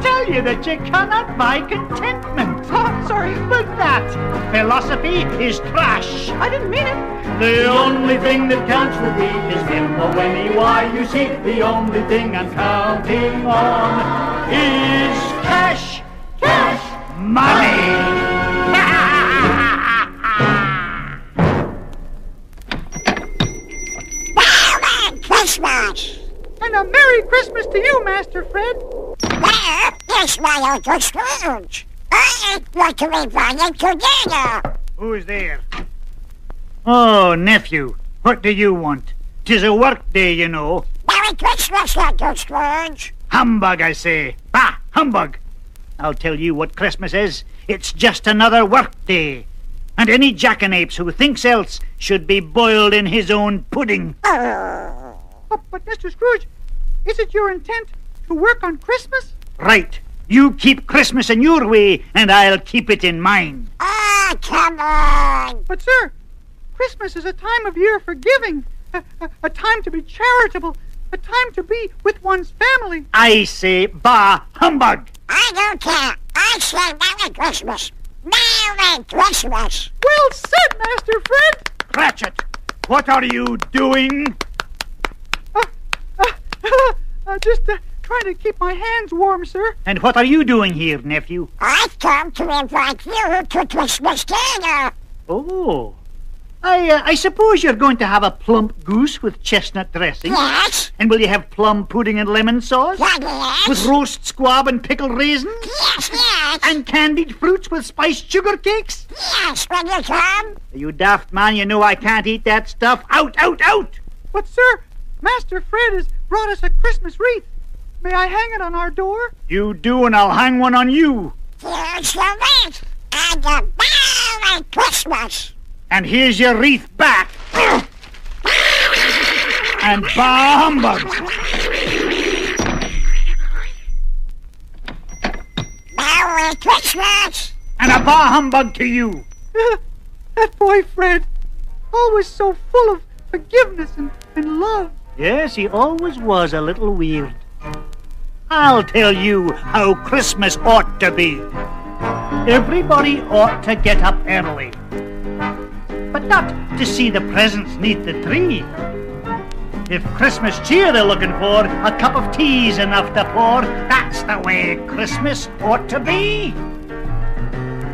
Tell you that you cannot buy contentment. Oh, sorry. But that philosophy is trash. I didn't mean it. The only thing that counts with me is him or any why You see, the only thing I'm counting on is cash. Cash. Money. Merry Christmas! And a Merry Christmas to you, Master Fred. Where is my Uncle Scrooge? I want to be bonded together. Who's there? Oh, nephew, what do you want? Tis a work day, you know. Merry Christmas, Uncle Scrooge. Humbug, I say. Bah, humbug. I'll tell you what Christmas is. It's just another work day. And any jackanapes who thinks else should be boiled in his own pudding. Oh, but Mr. Scrooge, is it your intent to work on Christmas? Right. You keep Christmas in your way, and I'll keep it in mine. Ah, come on. But, sir, Christmas is a time of year for giving, a, a, a time to be charitable, a time to be with one's family. I say, bah, humbug. I don't care. I say Merry Christmas. Merry Christmas. Well said, Master Fred. Cratchit, what are you doing? Uh, just uh, trying to keep my hands warm, sir. And what are you doing here, nephew? I've come to invite you to Christmas dinner. Oh. I, uh, I suppose you're going to have a plump goose with chestnut dressing. Yes. And will you have plum pudding and lemon sauce? Yes. With roast squab and pickled raisins? Yes, yes. And candied fruits with spiced sugar cakes? Yes, when you come. You daft man, you know I can't eat that stuff. Out, out, out! But, sir, Master Fred has brought us a Christmas wreath. May I hang it on our door? You do, and I'll hang one on you. Here's your wreath. And a Merry Christmas. And here's your wreath back. and bah humbug. Merry Christmas. And a bah humbug to you. that boy Fred, always so full of forgiveness and, and love. Yes, he always was a little weird. I'll tell you how Christmas ought to be. Everybody ought to get up early. But not to see the presents neath the tree. If Christmas cheer they're looking for, a cup of tea's enough to pour. That's the way Christmas ought to be.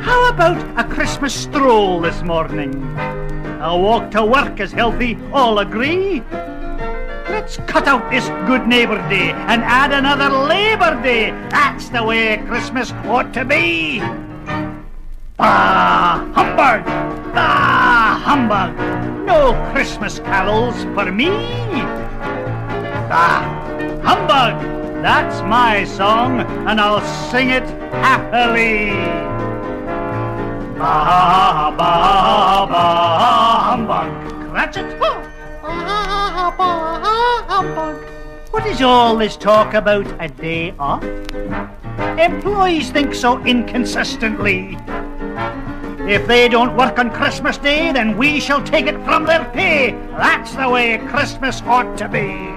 How about a Christmas stroll this morning? A walk to work is healthy, all agree? Let's cut out this Good Neighbor Day and add another Labor Day. That's the way Christmas ought to be. Bah, humbug! Bah, humbug! No Christmas carols for me. Bah, humbug! That's my song, and I'll sing it happily. Bah, bah, bah, humbug! Cratchit! Bah, bah, humbug! What is all this talk about a day off? Employees think so inconsistently. If they don't work on Christmas Day, then we shall take it from their pay. That's the way Christmas ought to be.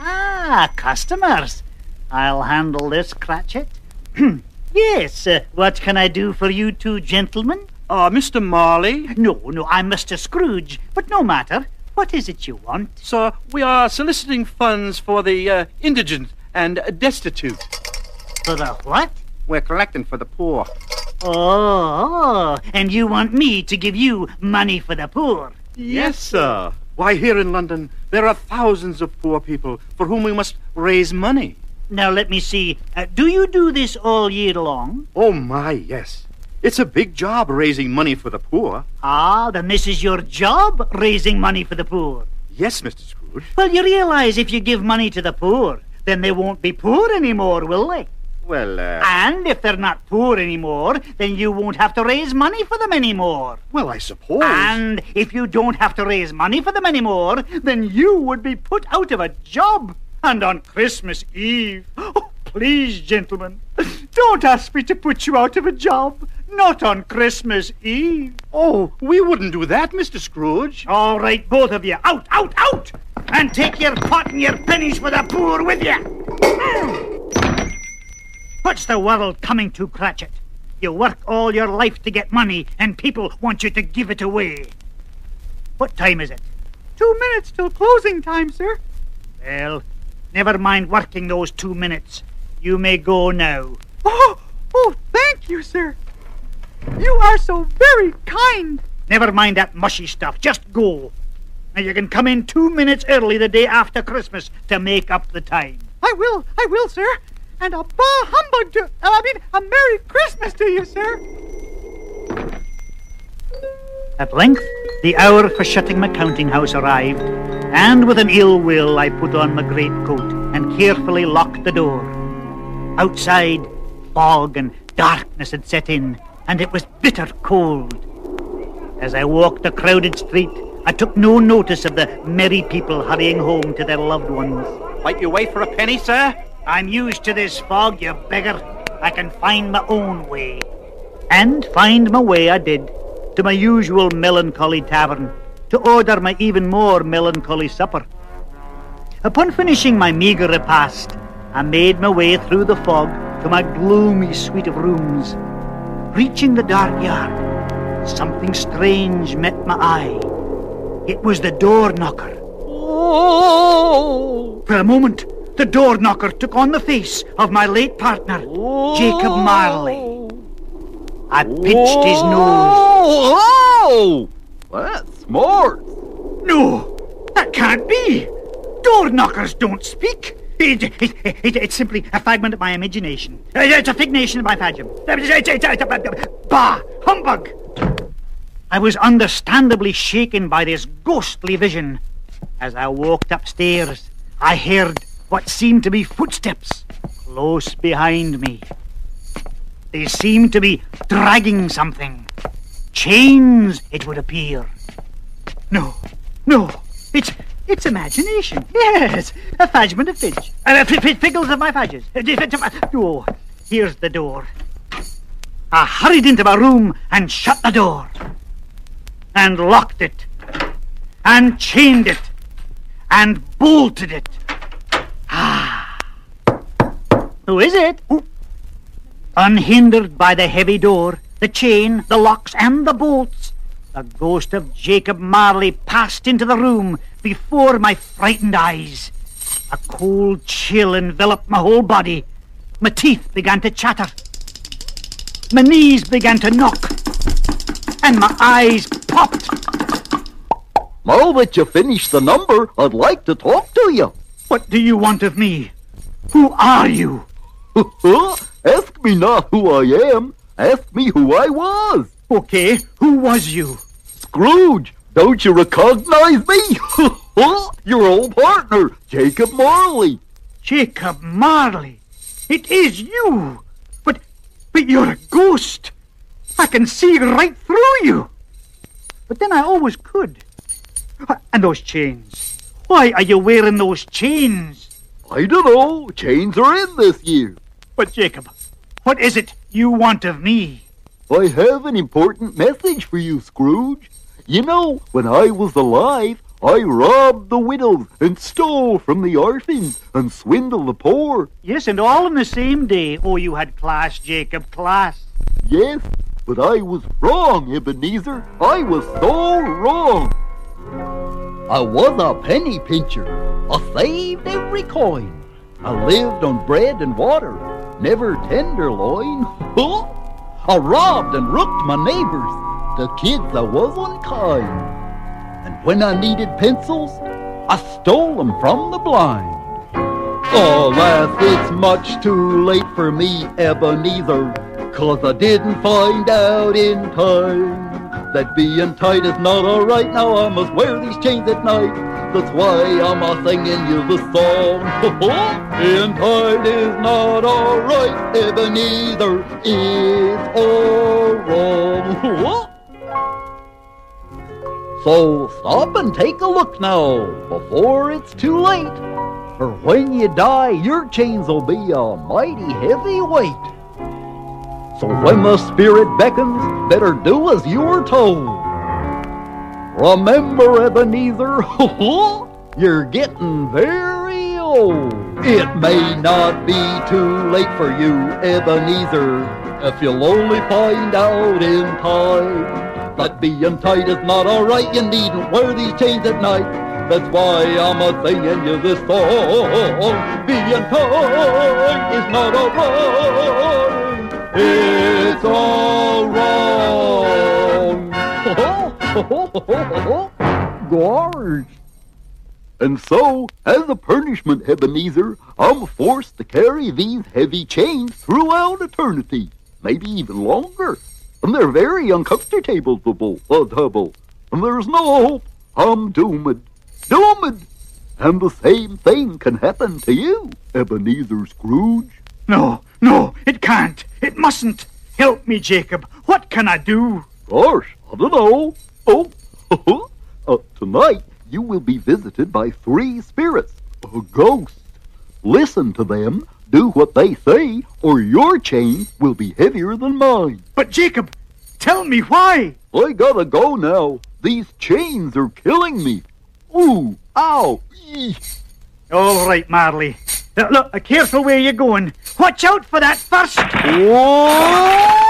Ah, customers. I'll handle this, Cratchit. yes, uh, what can I do for you two gentlemen? Uh, Mr. Marley? No, no, I'm Mr. Scrooge, but no matter. What is it you want? Sir, we are soliciting funds for the uh, indigent and destitute. For the what? We're collecting for the poor. Oh, and you want me to give you money for the poor? Yes, sir. Why, here in London, there are thousands of poor people for whom we must raise money. Now, let me see. Uh, do you do this all year long? Oh, my, yes. It's a big job raising money for the poor. Ah, then this is your job, raising money for the poor. Yes, Mr. Scrooge. Well, you realize if you give money to the poor, then they won't be poor anymore, will they? Well, uh... And if they're not poor anymore, then you won't have to raise money for them anymore. Well, I suppose. And if you don't have to raise money for them anymore, then you would be put out of a job. And on Christmas Eve. Oh, please, gentlemen, don't ask me to put you out of a job. Not on Christmas Eve. Oh, we wouldn't do that, Mr. Scrooge. All right, both of you. Out, out, out! And take your pot and your pennies for the poor with you. Hmm. What's the world coming to, Cratchit? You work all your life to get money, and people want you to give it away. What time is it? Two minutes till closing time, sir. Well, never mind working those two minutes. You may go now. Oh, oh, thank you, sir. You are so very kind. Never mind that mushy stuff. Just go. And you can come in two minutes early the day after Christmas to make up the time. I will, I will, sir. And a bah humbug to, uh, I mean, a Merry Christmas to you, sir. At length, the hour for shutting my counting house arrived, and with an ill will I put on my great coat and carefully locked the door. Outside, fog and darkness had set in, and it was bitter cold. As I walked the crowded street, I took no notice of the merry people hurrying home to their loved ones. Like you way for a penny, sir? I'm used to this fog, you beggar. I can find my own way. And find my way I did to my usual melancholy tavern to order my even more melancholy supper. Upon finishing my meagre repast, I made my way through the fog to my gloomy suite of rooms. Reaching the dark yard, something strange met my eye. It was the door knocker. Oh! For a moment, the door knocker took on the face of my late partner, Jacob Marley. I pinched his nose. Oh! Well, that's smart. No, that can't be. Door knockers don't speak. It, it, it, it's simply a fragment of my imagination. Uh, it's a fignation of my fagium. Uh, uh, bah! Humbug! I was understandably shaken by this ghostly vision. As I walked upstairs, I heard what seemed to be footsteps close behind me. They seemed to be dragging something. Chains, it would appear. No, no, it's it's imagination. Yes, a fagement of Fidge. Uh, figgles of my fadges. Oh, here's the door. I hurried into my room and shut the door. And locked it. And chained it. And bolted it. Ah. Who is it? Unhindered by the heavy door, the chain, the locks, and the bolts, the ghost of Jacob Marley passed into the room before my frightened eyes. A cold chill enveloped my whole body. My teeth began to chatter. my knees began to knock, and my eyes popped. Now that you finished the number, I'd like to talk to you. What do you want of me? Who are you? Ask me not who I am. Ask me who I was. Okay, who was you? Scrooge, don't you recognize me? Your old partner, Jacob Marley. Jacob Marley. It is you. But, but you're a ghost. I can see right through you. But then I always could. Uh, and those chains. Why are you wearing those chains? I don't know. Chains are in this year. But Jacob, what is it you want of me? I have an important message for you, Scrooge. You know, when I was alive, I robbed the widows and stole from the orphans and swindled the poor. Yes, and all in the same day. Oh, you had class, Jacob, class. Yes, but I was wrong, Ebenezer. I was so wrong. I was a penny pincher. I saved every coin. I lived on bread and water, never tenderloin. I robbed and rooked my neighbors, the kids I was unkind. And when I needed pencils, I stole them from the blind. Alas, it's much too late for me, Ebenezer, cause I didn't find out in time that being tight is not alright. Now I must wear these chains at night. That's why I'm a singing you the song. being tight is not alright, Ebenezer. It's all wrong. So stop and take a look now, before it's too late. For when you die, your chains will be a mighty heavy weight. So when the spirit beckons, better do as you are told. Remember, Ebenezer, you're getting very old. It may not be too late for you, Ebenezer, if you'll only find out in time. But being tight is not alright, you needn't wear these chains at night. That's why I'm a singing you this song. Being tight is not alright. It's all wrong. Gosh. And so, as a punishment, Ebenezer, I'm forced to carry these heavy chains throughout eternity, maybe even longer. And they're very uncomfortable, uh, double. And there's no hope. I'm doomed. Doomed! And the same thing can happen to you, Ebenezer Scrooge. No, no, it can't. It mustn't. Help me, Jacob. What can I do? Gosh, I don't know. Oh, uh, tonight you will be visited by three spirits, uh, ghosts. Listen to them, do what they say, or your chain will be heavier than mine. But Jacob, tell me why. I gotta go now. These chains are killing me. Ooh, ow, eesh. All right, Marley. Look, uh, careful where you're going. Watch out for that first. Whoa!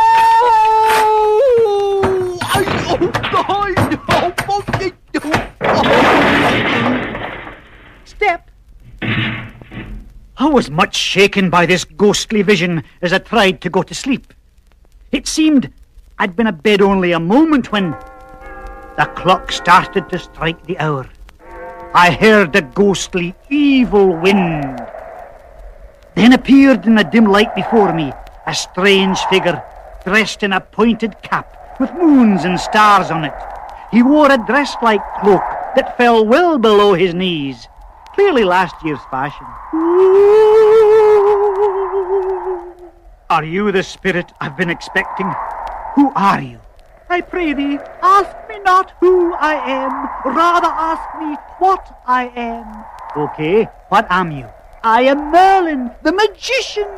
Step. I was much shaken by this ghostly vision as I tried to go to sleep. It seemed I'd been abed only a moment when the clock started to strike the hour. I heard a ghostly, evil wind. Then appeared in the dim light before me a strange figure dressed in a pointed cap with moons and stars on it. He wore a dress-like cloak that fell well below his knees, clearly last year's fashion. Are you the spirit I've been expecting? Who are you? I pray thee, ask me not who I am, rather ask me what I am. Okay, what am you? I am Merlin, the magician.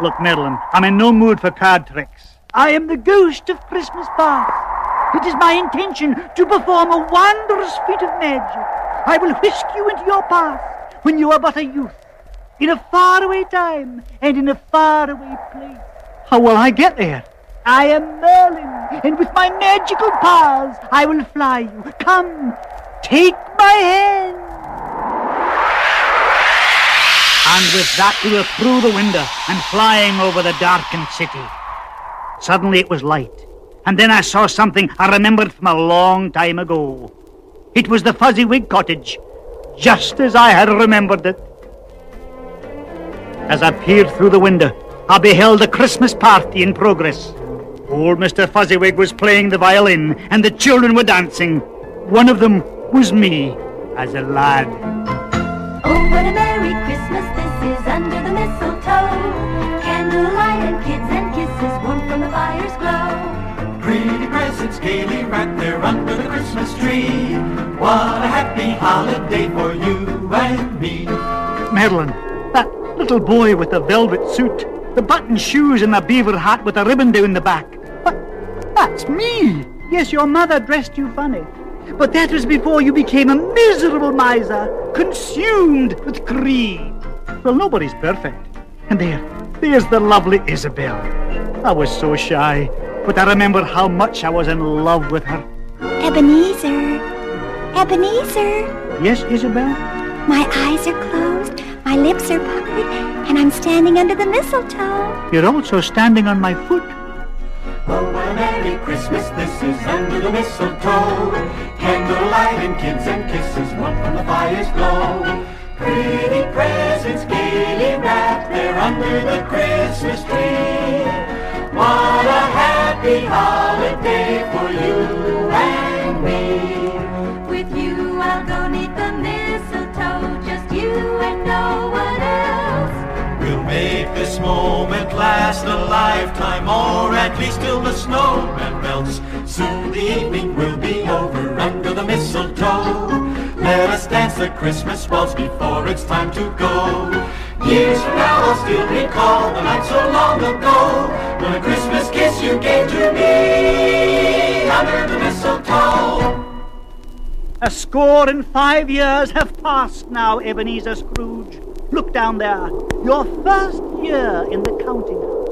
Look, Merlin, I'm in no mood for card tricks. I am the ghost of Christmas past. It is my intention to perform a wondrous feat of magic. I will whisk you into your past when you are but a youth, in a faraway time and in a faraway place. How will I get there? I am Merlin, and with my magical powers I will fly you. Come, take my hand. And with that we were through the window and flying over the darkened city. Suddenly it was light. And then I saw something I remembered from a long time ago. It was the Fezziwig cottage, just as I had remembered it. As I peered through the window, I beheld a Christmas party in progress. Old Mr. Fezziwig was playing the violin, and the children were dancing. One of them was me, as a lad. Oh, Pretty presents gaily wrapped there under the Christmas tree. What a happy holiday for you and me. Madeline, that little boy with the velvet suit, the button shoes and the beaver hat with a ribbon down the back. But that's me. Yes, your mother dressed you funny. But that was before you became a miserable miser, consumed with greed. Well, nobody's perfect. And there, there's the lovely Isabel. I was so shy, but I remember how much I was in love with her. Ebenezer. Ebenezer. Yes, Isabel? My eyes are closed, my lips are puckered, and I'm standing under the mistletoe. You're also standing on my foot. Oh, what a merry Christmas this is under the mistletoe. Candlelight and kids and kisses warm from the fire's glow. Pretty presents gaily wrapped there under the Christmas tree. What a happy holiday for you and me. With you I'll go neath the mistletoe, just you and no one else. We'll make this moment last a lifetime, or at least till the snowman melts. Soon the evening will be over under the mistletoe. Let us dance the Christmas waltz before it's time to go. Years from now I'll still recall the night so long ago when a Christmas kiss you gave to me under the mistletoe. A score and five years have passed now, Ebenezer Scrooge. Look down there. Your first year in the counting house.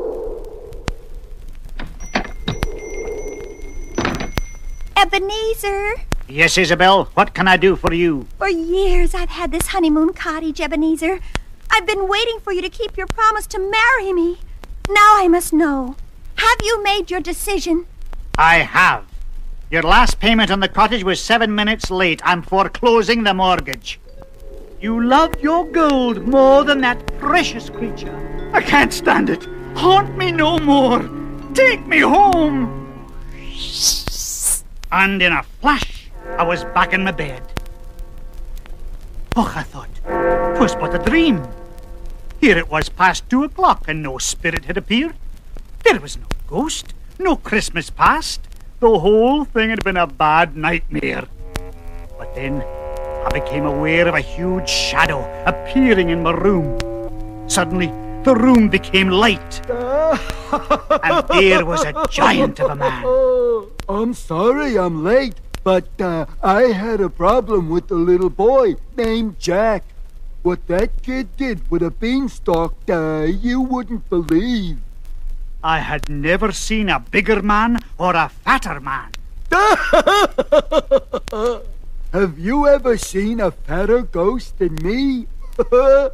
Ebenezer. Yes, Isabel, what can I do for you? For years I've had this honeymoon cottage, Ebenezer. I've been waiting for you to keep your promise to marry me. Now I must know. Have you made your decision? I have. Your last payment on the cottage was seven minutes late. I'm foreclosing the mortgage. You loved your gold more than that precious creature. I can't stand it. Haunt me no more. Take me home. And in a flash, I was back in my bed. Och, I thought, thought, 'twas but a dream. Here it was past two o'clock, and no spirit had appeared. There was no ghost, no Christmas past. The whole thing had been a bad nightmare. But then I became aware of a huge shadow appearing in my room. Suddenly, the room became light. and there was a giant of a man. I'm sorry I'm late, but uh, I had a problem with a little boy named Jack. What that kid did with a beanstalk, you wouldn't believe. I had never seen a bigger man or a fatter man. Have you ever seen a fatter ghost than me?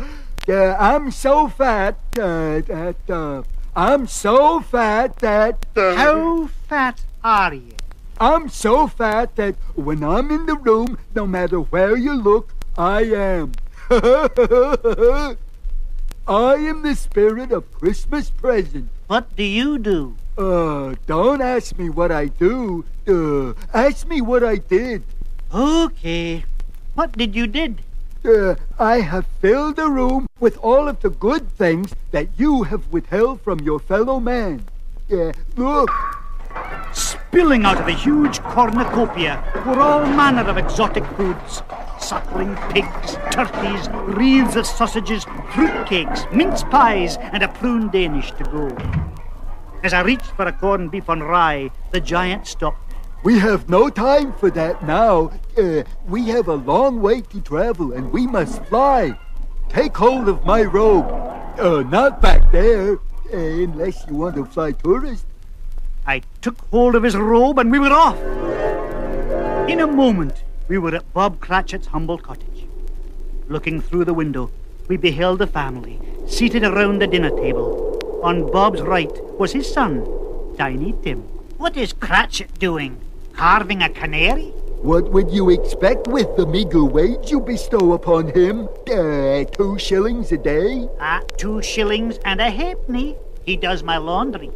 Yeah, I'm so fat uh, that uh, I'm so fat that uh, How fat are you? I'm so fat that when I'm in the room, no matter where you look, I am. I am the spirit of Christmas present. What do you do? Uh, don't ask me what I do. Uh, ask me what I did. Okay. What did you did? Uh, I have filled the room with all of the good things that you have withheld from your fellow man. Yeah, look. Spilling out of a huge cornucopia were all manner of exotic foods. Suckling pigs, turkeys, wreaths of sausages, fruitcakes, mince pies, and a prune Danish to go. As I reached for a corned beef on rye, the giant stopped. We have no time for that now. Uh, we have a long way to travel and we must fly. Take hold of my robe. Uh, not back there, uh, unless you want to fly tourist. I took hold of his robe and we were off. In a moment, we were at Bob Cratchit's humble cottage. Looking through the window, we beheld the family seated around the dinner table. On Bob's right was his son, Tiny Tim. What is Cratchit doing? Carving a canary? What would you expect with the meager wage you bestow upon him? Uh, two shillings a day? Ah, two shillings and a halfpenny. He does my laundry.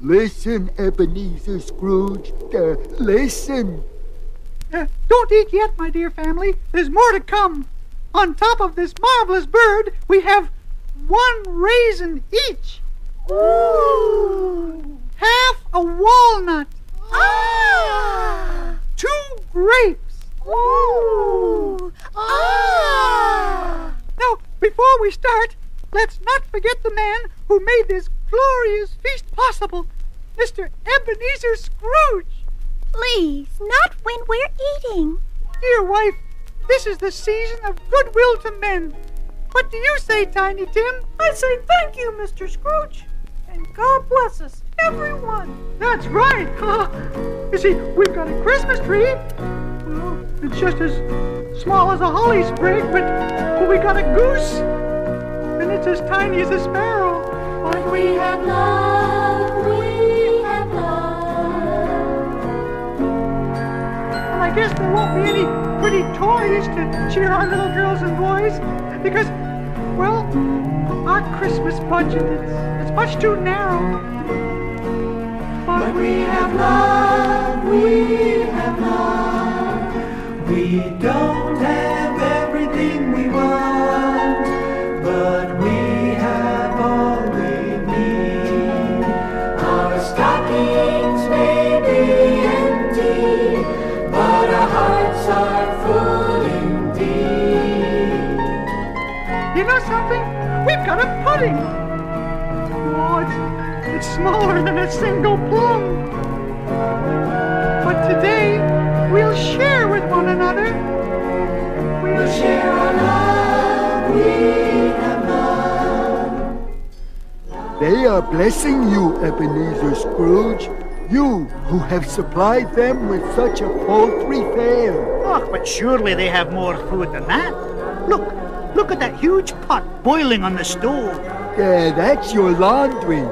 Listen, Ebenezer Scrooge. Uh, listen. Uh, don't eat yet, my dear family. There's more to come. On top of this marvelous bird, we have one raisin each. Ooh. Half a walnut. Ah. Two grapes. Ooh. Ah. Now, before we start, let's not forget the man who made this glorious feast possible, Mr. Ebenezer Scrooge. Please, not when we're eating. Dear wife, this is the season of goodwill to men. What do you say, Tiny Tim? I say thank you, Mr. Scrooge. And God bless us, everyone. That's right. Huh? You see, we've got a Christmas tree. Well, it's just as small as a holly sprig, but, but we got a goose. And it's as tiny as a sparrow. But we have love, we I guess there won't be any pretty toys to cheer our little girls and boys because, well, our Christmas budget is it's much too narrow. But we have love, we have love. We don't We've got a pudding. Oh, it's, it's smaller than a single plum. But today, we'll share with one another. We'll share our love, we have love. They are blessing you, Ebenezer Scrooge. You who have supplied them with such a paltry fare. Oh, but surely they have more food than that. Look, look at that huge pot boiling on the stove. Yeah, that's your laundry.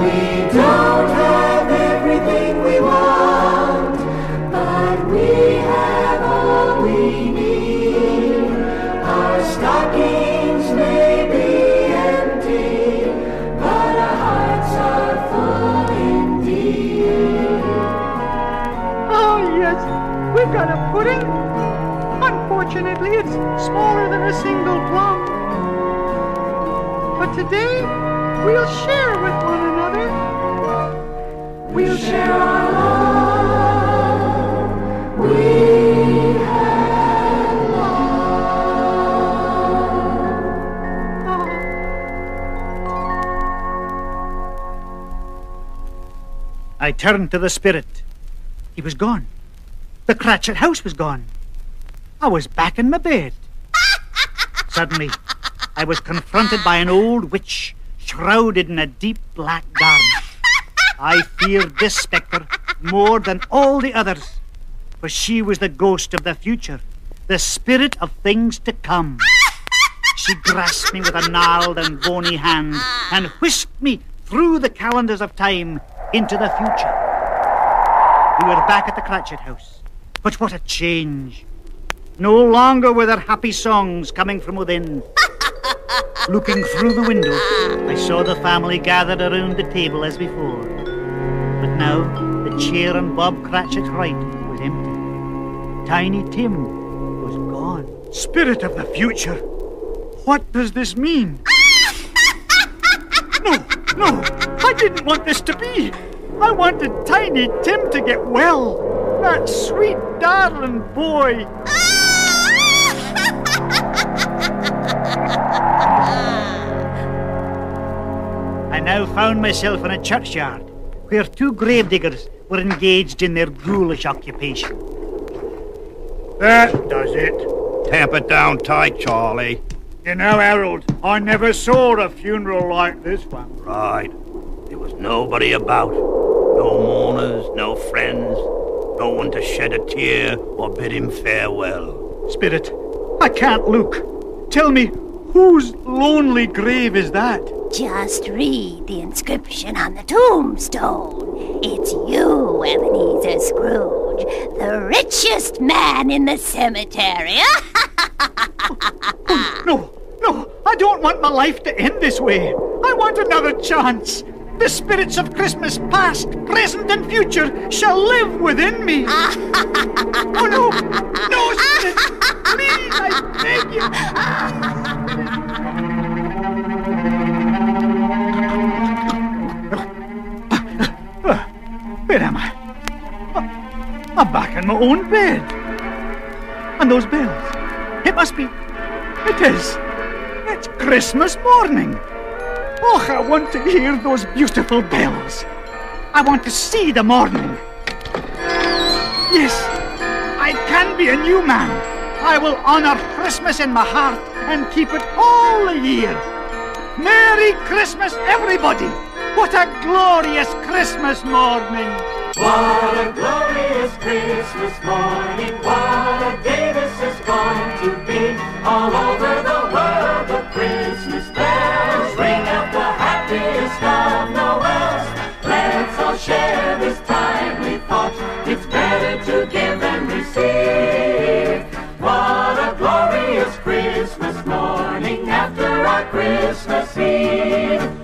We don't have everything we want, Unfortunately, it's smaller than a single plum. But today, we'll share with one another. We'll share our love. We have love. I turned to the spirit. He was gone. The Cratchit house was gone. I was back in my bed. Suddenly, I was confronted by an old witch shrouded in a deep black garment. I feared this spectre more than all the others, for she was the ghost of the future, the spirit of things to come. She grasped me with a gnarled and bony hand and whisked me through the calendars of time into the future. We were back at the Cratchit house. But what a change! No longer were there happy songs coming from within. Looking through the window, I saw the family gathered around the table as before. But now, the chair on Bob Cratchit's right was empty. Tiny Tim was gone. Spirit of the future, what does this mean? no, no, I didn't want this to be. I wanted Tiny Tim to get well. That sweet, darling boy. now found myself in a churchyard where two gravediggers were engaged in their ghoulish occupation. That does it. Tamp it down tight, Charlie. You know, Harold, I never saw a funeral like this one. Right. There was nobody about. No mourners, no friends, no one to shed a tear or bid him farewell. Spirit, I can't look. Tell me, whose lonely grave is that? Just read the inscription on the tombstone. It's you, Ebenezer Scrooge, the richest man in the cemetery. Oh, no, no, I don't want my life to end this way. I want another chance. The spirits of Christmas past, present, and future shall live within me. oh no, no spirits, please, I beg you. Where am I? I'm back in my own bed. And those bells. It must be. It is. It's Christmas morning. Oh, I want to hear those beautiful bells. I want to see the morning. Yes, I can be a new man. I will honor Christmas in my heart and keep it all the year. Merry Christmas, everybody! What a glorious Christmas morning! What a glorious Christmas morning. What a day this is going to be. All over the world, the Christmas bells ring out the happiest of Noels. Let's all share this timely thought. It's better to give than receive. What a glorious Christmas morning after our Christmas Eve.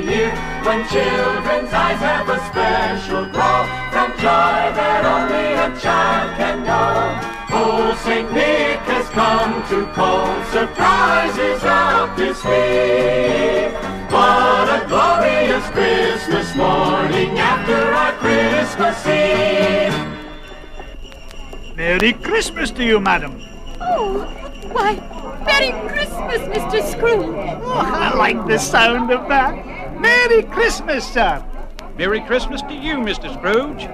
Day year. When children's eyes have a special glow from joy that only a child can know. Old Saint Nick has come to call surprises up his sleeve. What a glorious Christmas morning after our Christmas Eve. Merry Christmas to you, madam. Oh, why, Merry Christmas, Mr. Scrooge. Oh, I like the sound of that. Merry Christmas, sir. Merry Christmas to you, Mr. Scrooge.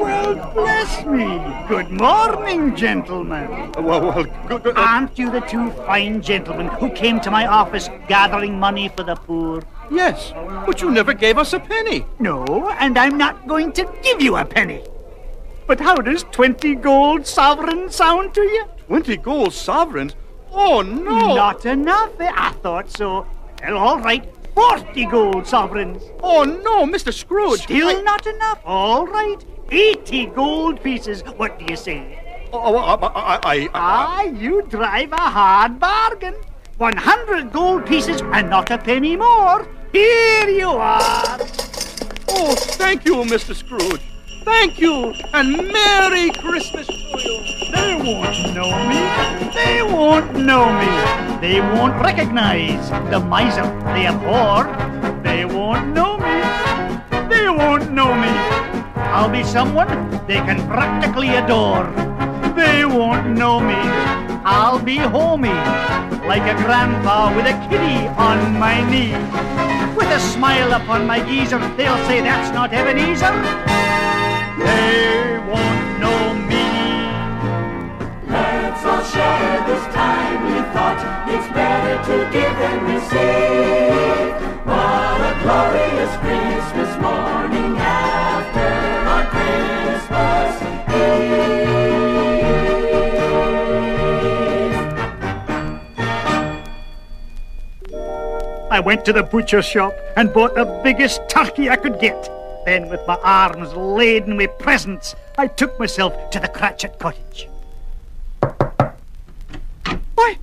Well, bless me. Good morning, gentlemen. Well, well, good, good. Aren't you the two fine gentlemen who came to my office gathering money for the poor? Yes, but you never gave us a penny. No, and I'm not going to give you a penny. But how does 20 gold sovereigns sound to you? 20 gold sovereigns? Oh, no. Not enough. eh? I thought so. Well, all right. 40 gold sovereigns. Oh, no, Mr. Scrooge. Still not enough. All right. 80 gold pieces. What do you say? Oh, I, I, I, Ah, you drive a hard bargain. 100 gold pieces and not a penny more. Here you are. Oh, thank you, Mr. Scrooge. Thank you, and Merry Christmas to you. They won't know me. They won't know me. They won't recognize the miser they abhor. They won't know me. They won't know me. I'll be someone they can practically adore. They won't know me. I'll be homey, like a grandpa with a kitty on my knee. With a smile upon my geezer, they'll say that's not Ebenezer. They won't know me. Let's all share this timely thought. It's better to give than receive. What a glorious Christmas morning after our Christmas I went to the butcher shop and bought the biggest turkey I could get. Then, with my arms laden with presents, I took myself to the Cratchit cottage. Why,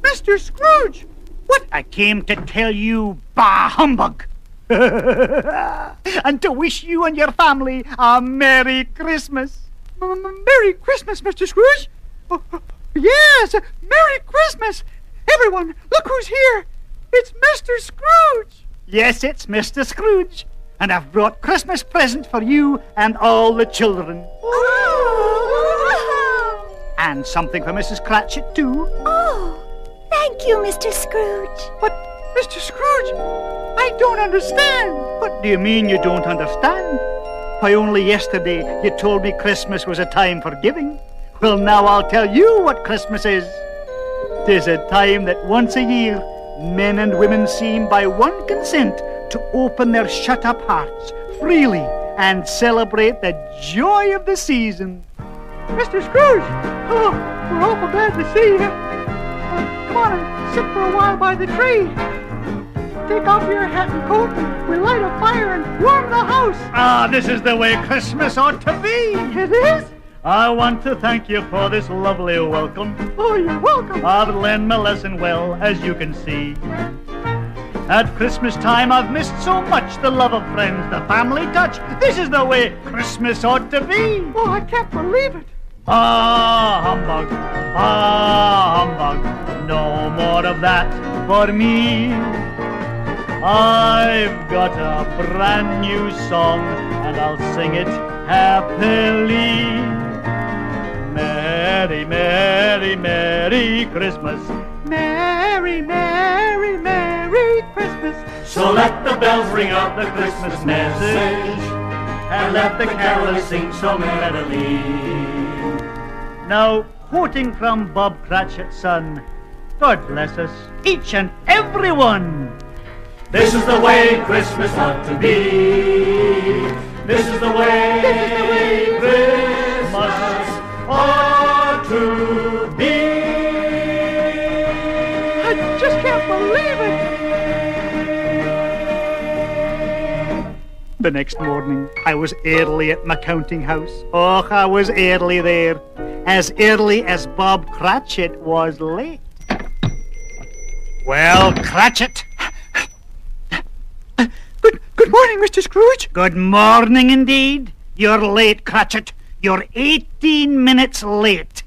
Mr. Scrooge! What? I came to tell you, bah humbug! and to wish you and your family a Merry Christmas. Merry Christmas, Mr. Scrooge! Oh, oh, yes, Merry Christmas! Everyone, look who's here! It's Mr. Scrooge! Yes, it's Mr. Scrooge. And I've brought Christmas present for you and all the children. And something for Mrs. Cratchit, too. Oh, thank you, Mr. Scrooge. But, Mr. Scrooge, I don't understand. What do you mean you don't understand? Why, only yesterday you told me Christmas was a time for giving. Well, now I'll tell you what Christmas is. is. 'Tis a time that once a year men and women seem by one consent to open their shut-up hearts freely and celebrate the joy of the season. Mr. Scrooge! Oh, we're awful glad to see you. Uh, come on and sit for a while by the tree. Take off your hat and coat, and we light a fire and warm the house. Ah, this is the way Christmas ought to be. It is? I want to thank you for this lovely welcome. Oh, you're welcome. I've learned my lesson well, as you can see. At Christmas time, I've missed so much the love of friends, the family touch. This is the way Christmas ought to be. Oh, I can't believe it. Ah, humbug, ah, humbug, no more of that for me. I've got a brand new song, and I'll sing it happily. Merry, merry, merry Christmas. Merry, merry. So let the bells ring out the Christmas message, and let the carolers sing so merrily. Now, quoting from Bob Cratchit's son, God bless us, each and every one. This is the way Christmas ought to be. This is the way, this is the way Christmas ought to be. The next morning, I was early at my counting house. Oh, I was early there. As early as Bob Cratchit was late. Well, Cratchit. Good, good morning, Mr. Scrooge. Good morning indeed. You're late, Cratchit. You're 18 minutes late.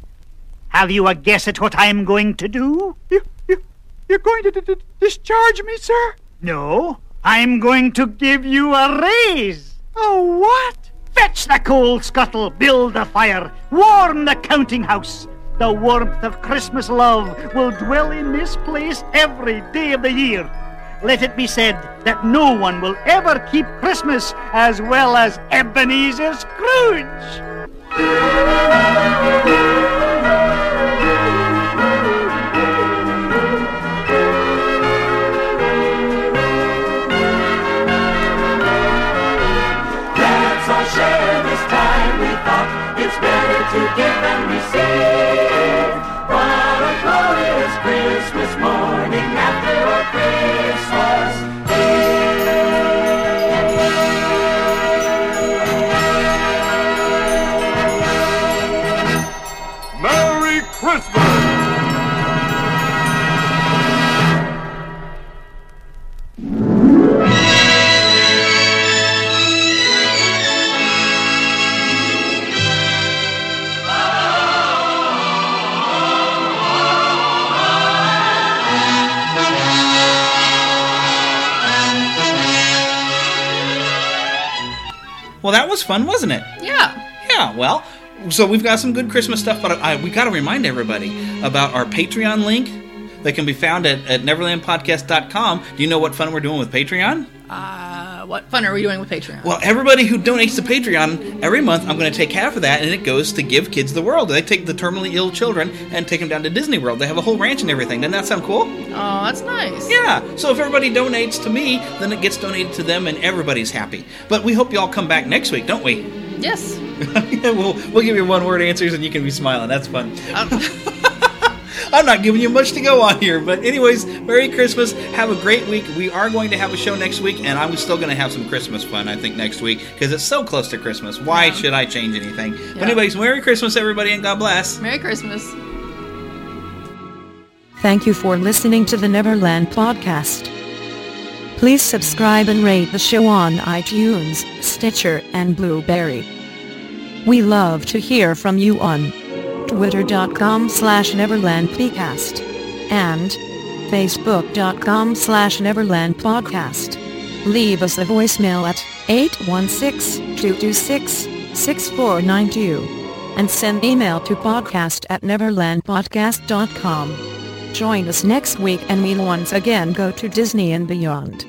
Have you a guess at what I'm going to do? You, you, you're going to discharge me, sir? No, I'm going to give you a raise. Oh, what? Fetch the coal scuttle, build a fire, warm the counting house. The warmth of Christmas love will dwell in this place every day of the year. Let it be said that no one will ever keep Christmas as well as Ebenezer Scrooge. That was fun, wasn't it? Yeah. Yeah, well, so we've got some good Christmas stuff, but I, we got to remind everybody about our Patreon link that can be found at, at neverlandpodcast.com. Do you know what fun we're doing with Patreon? Uh, what fun are we doing with Patreon? Well, everybody who donates to Patreon every month, I'm going to take half of that, and it goes to give kids the world. They take the terminally ill children and take them down to Disney World. They have a whole ranch and everything. Doesn't that sound cool? Oh, that's nice. Yeah. So if everybody donates to me, then it gets donated to them, and everybody's happy. But we hope you all come back next week, don't we? Yes. we'll we'll give you one word answers, and you can be smiling. That's fun. Uh, I'm not giving you much to go on here, but anyways, Merry Christmas. Have a great week. We are going to have a show next week, and I'm still going to have some Christmas fun, I think, next week because it's so close to Christmas. Why should I change anything? But anyways, Merry Christmas, everybody, and God bless. Merry Christmas. Thank you for listening to the Neverland Podcast. Please subscribe and rate the show on iTunes, Stitcher, and Blubrry. We love to hear from you on twitter.com slash neverlandpcast and facebook.com slash neverlandpodcast. Leave us a voicemail at 816-226-6492 and send email to podcast at neverlandpodcast.com. Join us next week and we'll once again go to Disney and beyond.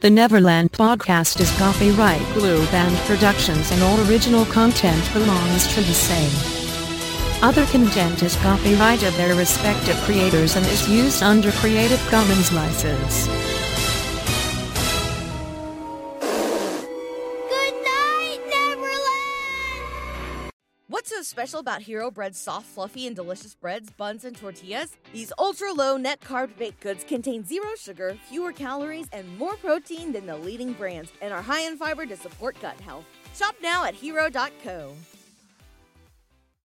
The Neverland Podcast is copyright Blue Band Productions and all original content belongs to the same. Other content is copyright of their respective creators and is used under Creative Commons license. Good night, Neverland! What's so special about Hero Bread's soft, fluffy, and delicious breads, buns, and tortillas? These ultra low net carb baked goods contain zero sugar, fewer calories, and more protein than the leading brands, and are high in fiber to support gut health. Shop now at hero.co.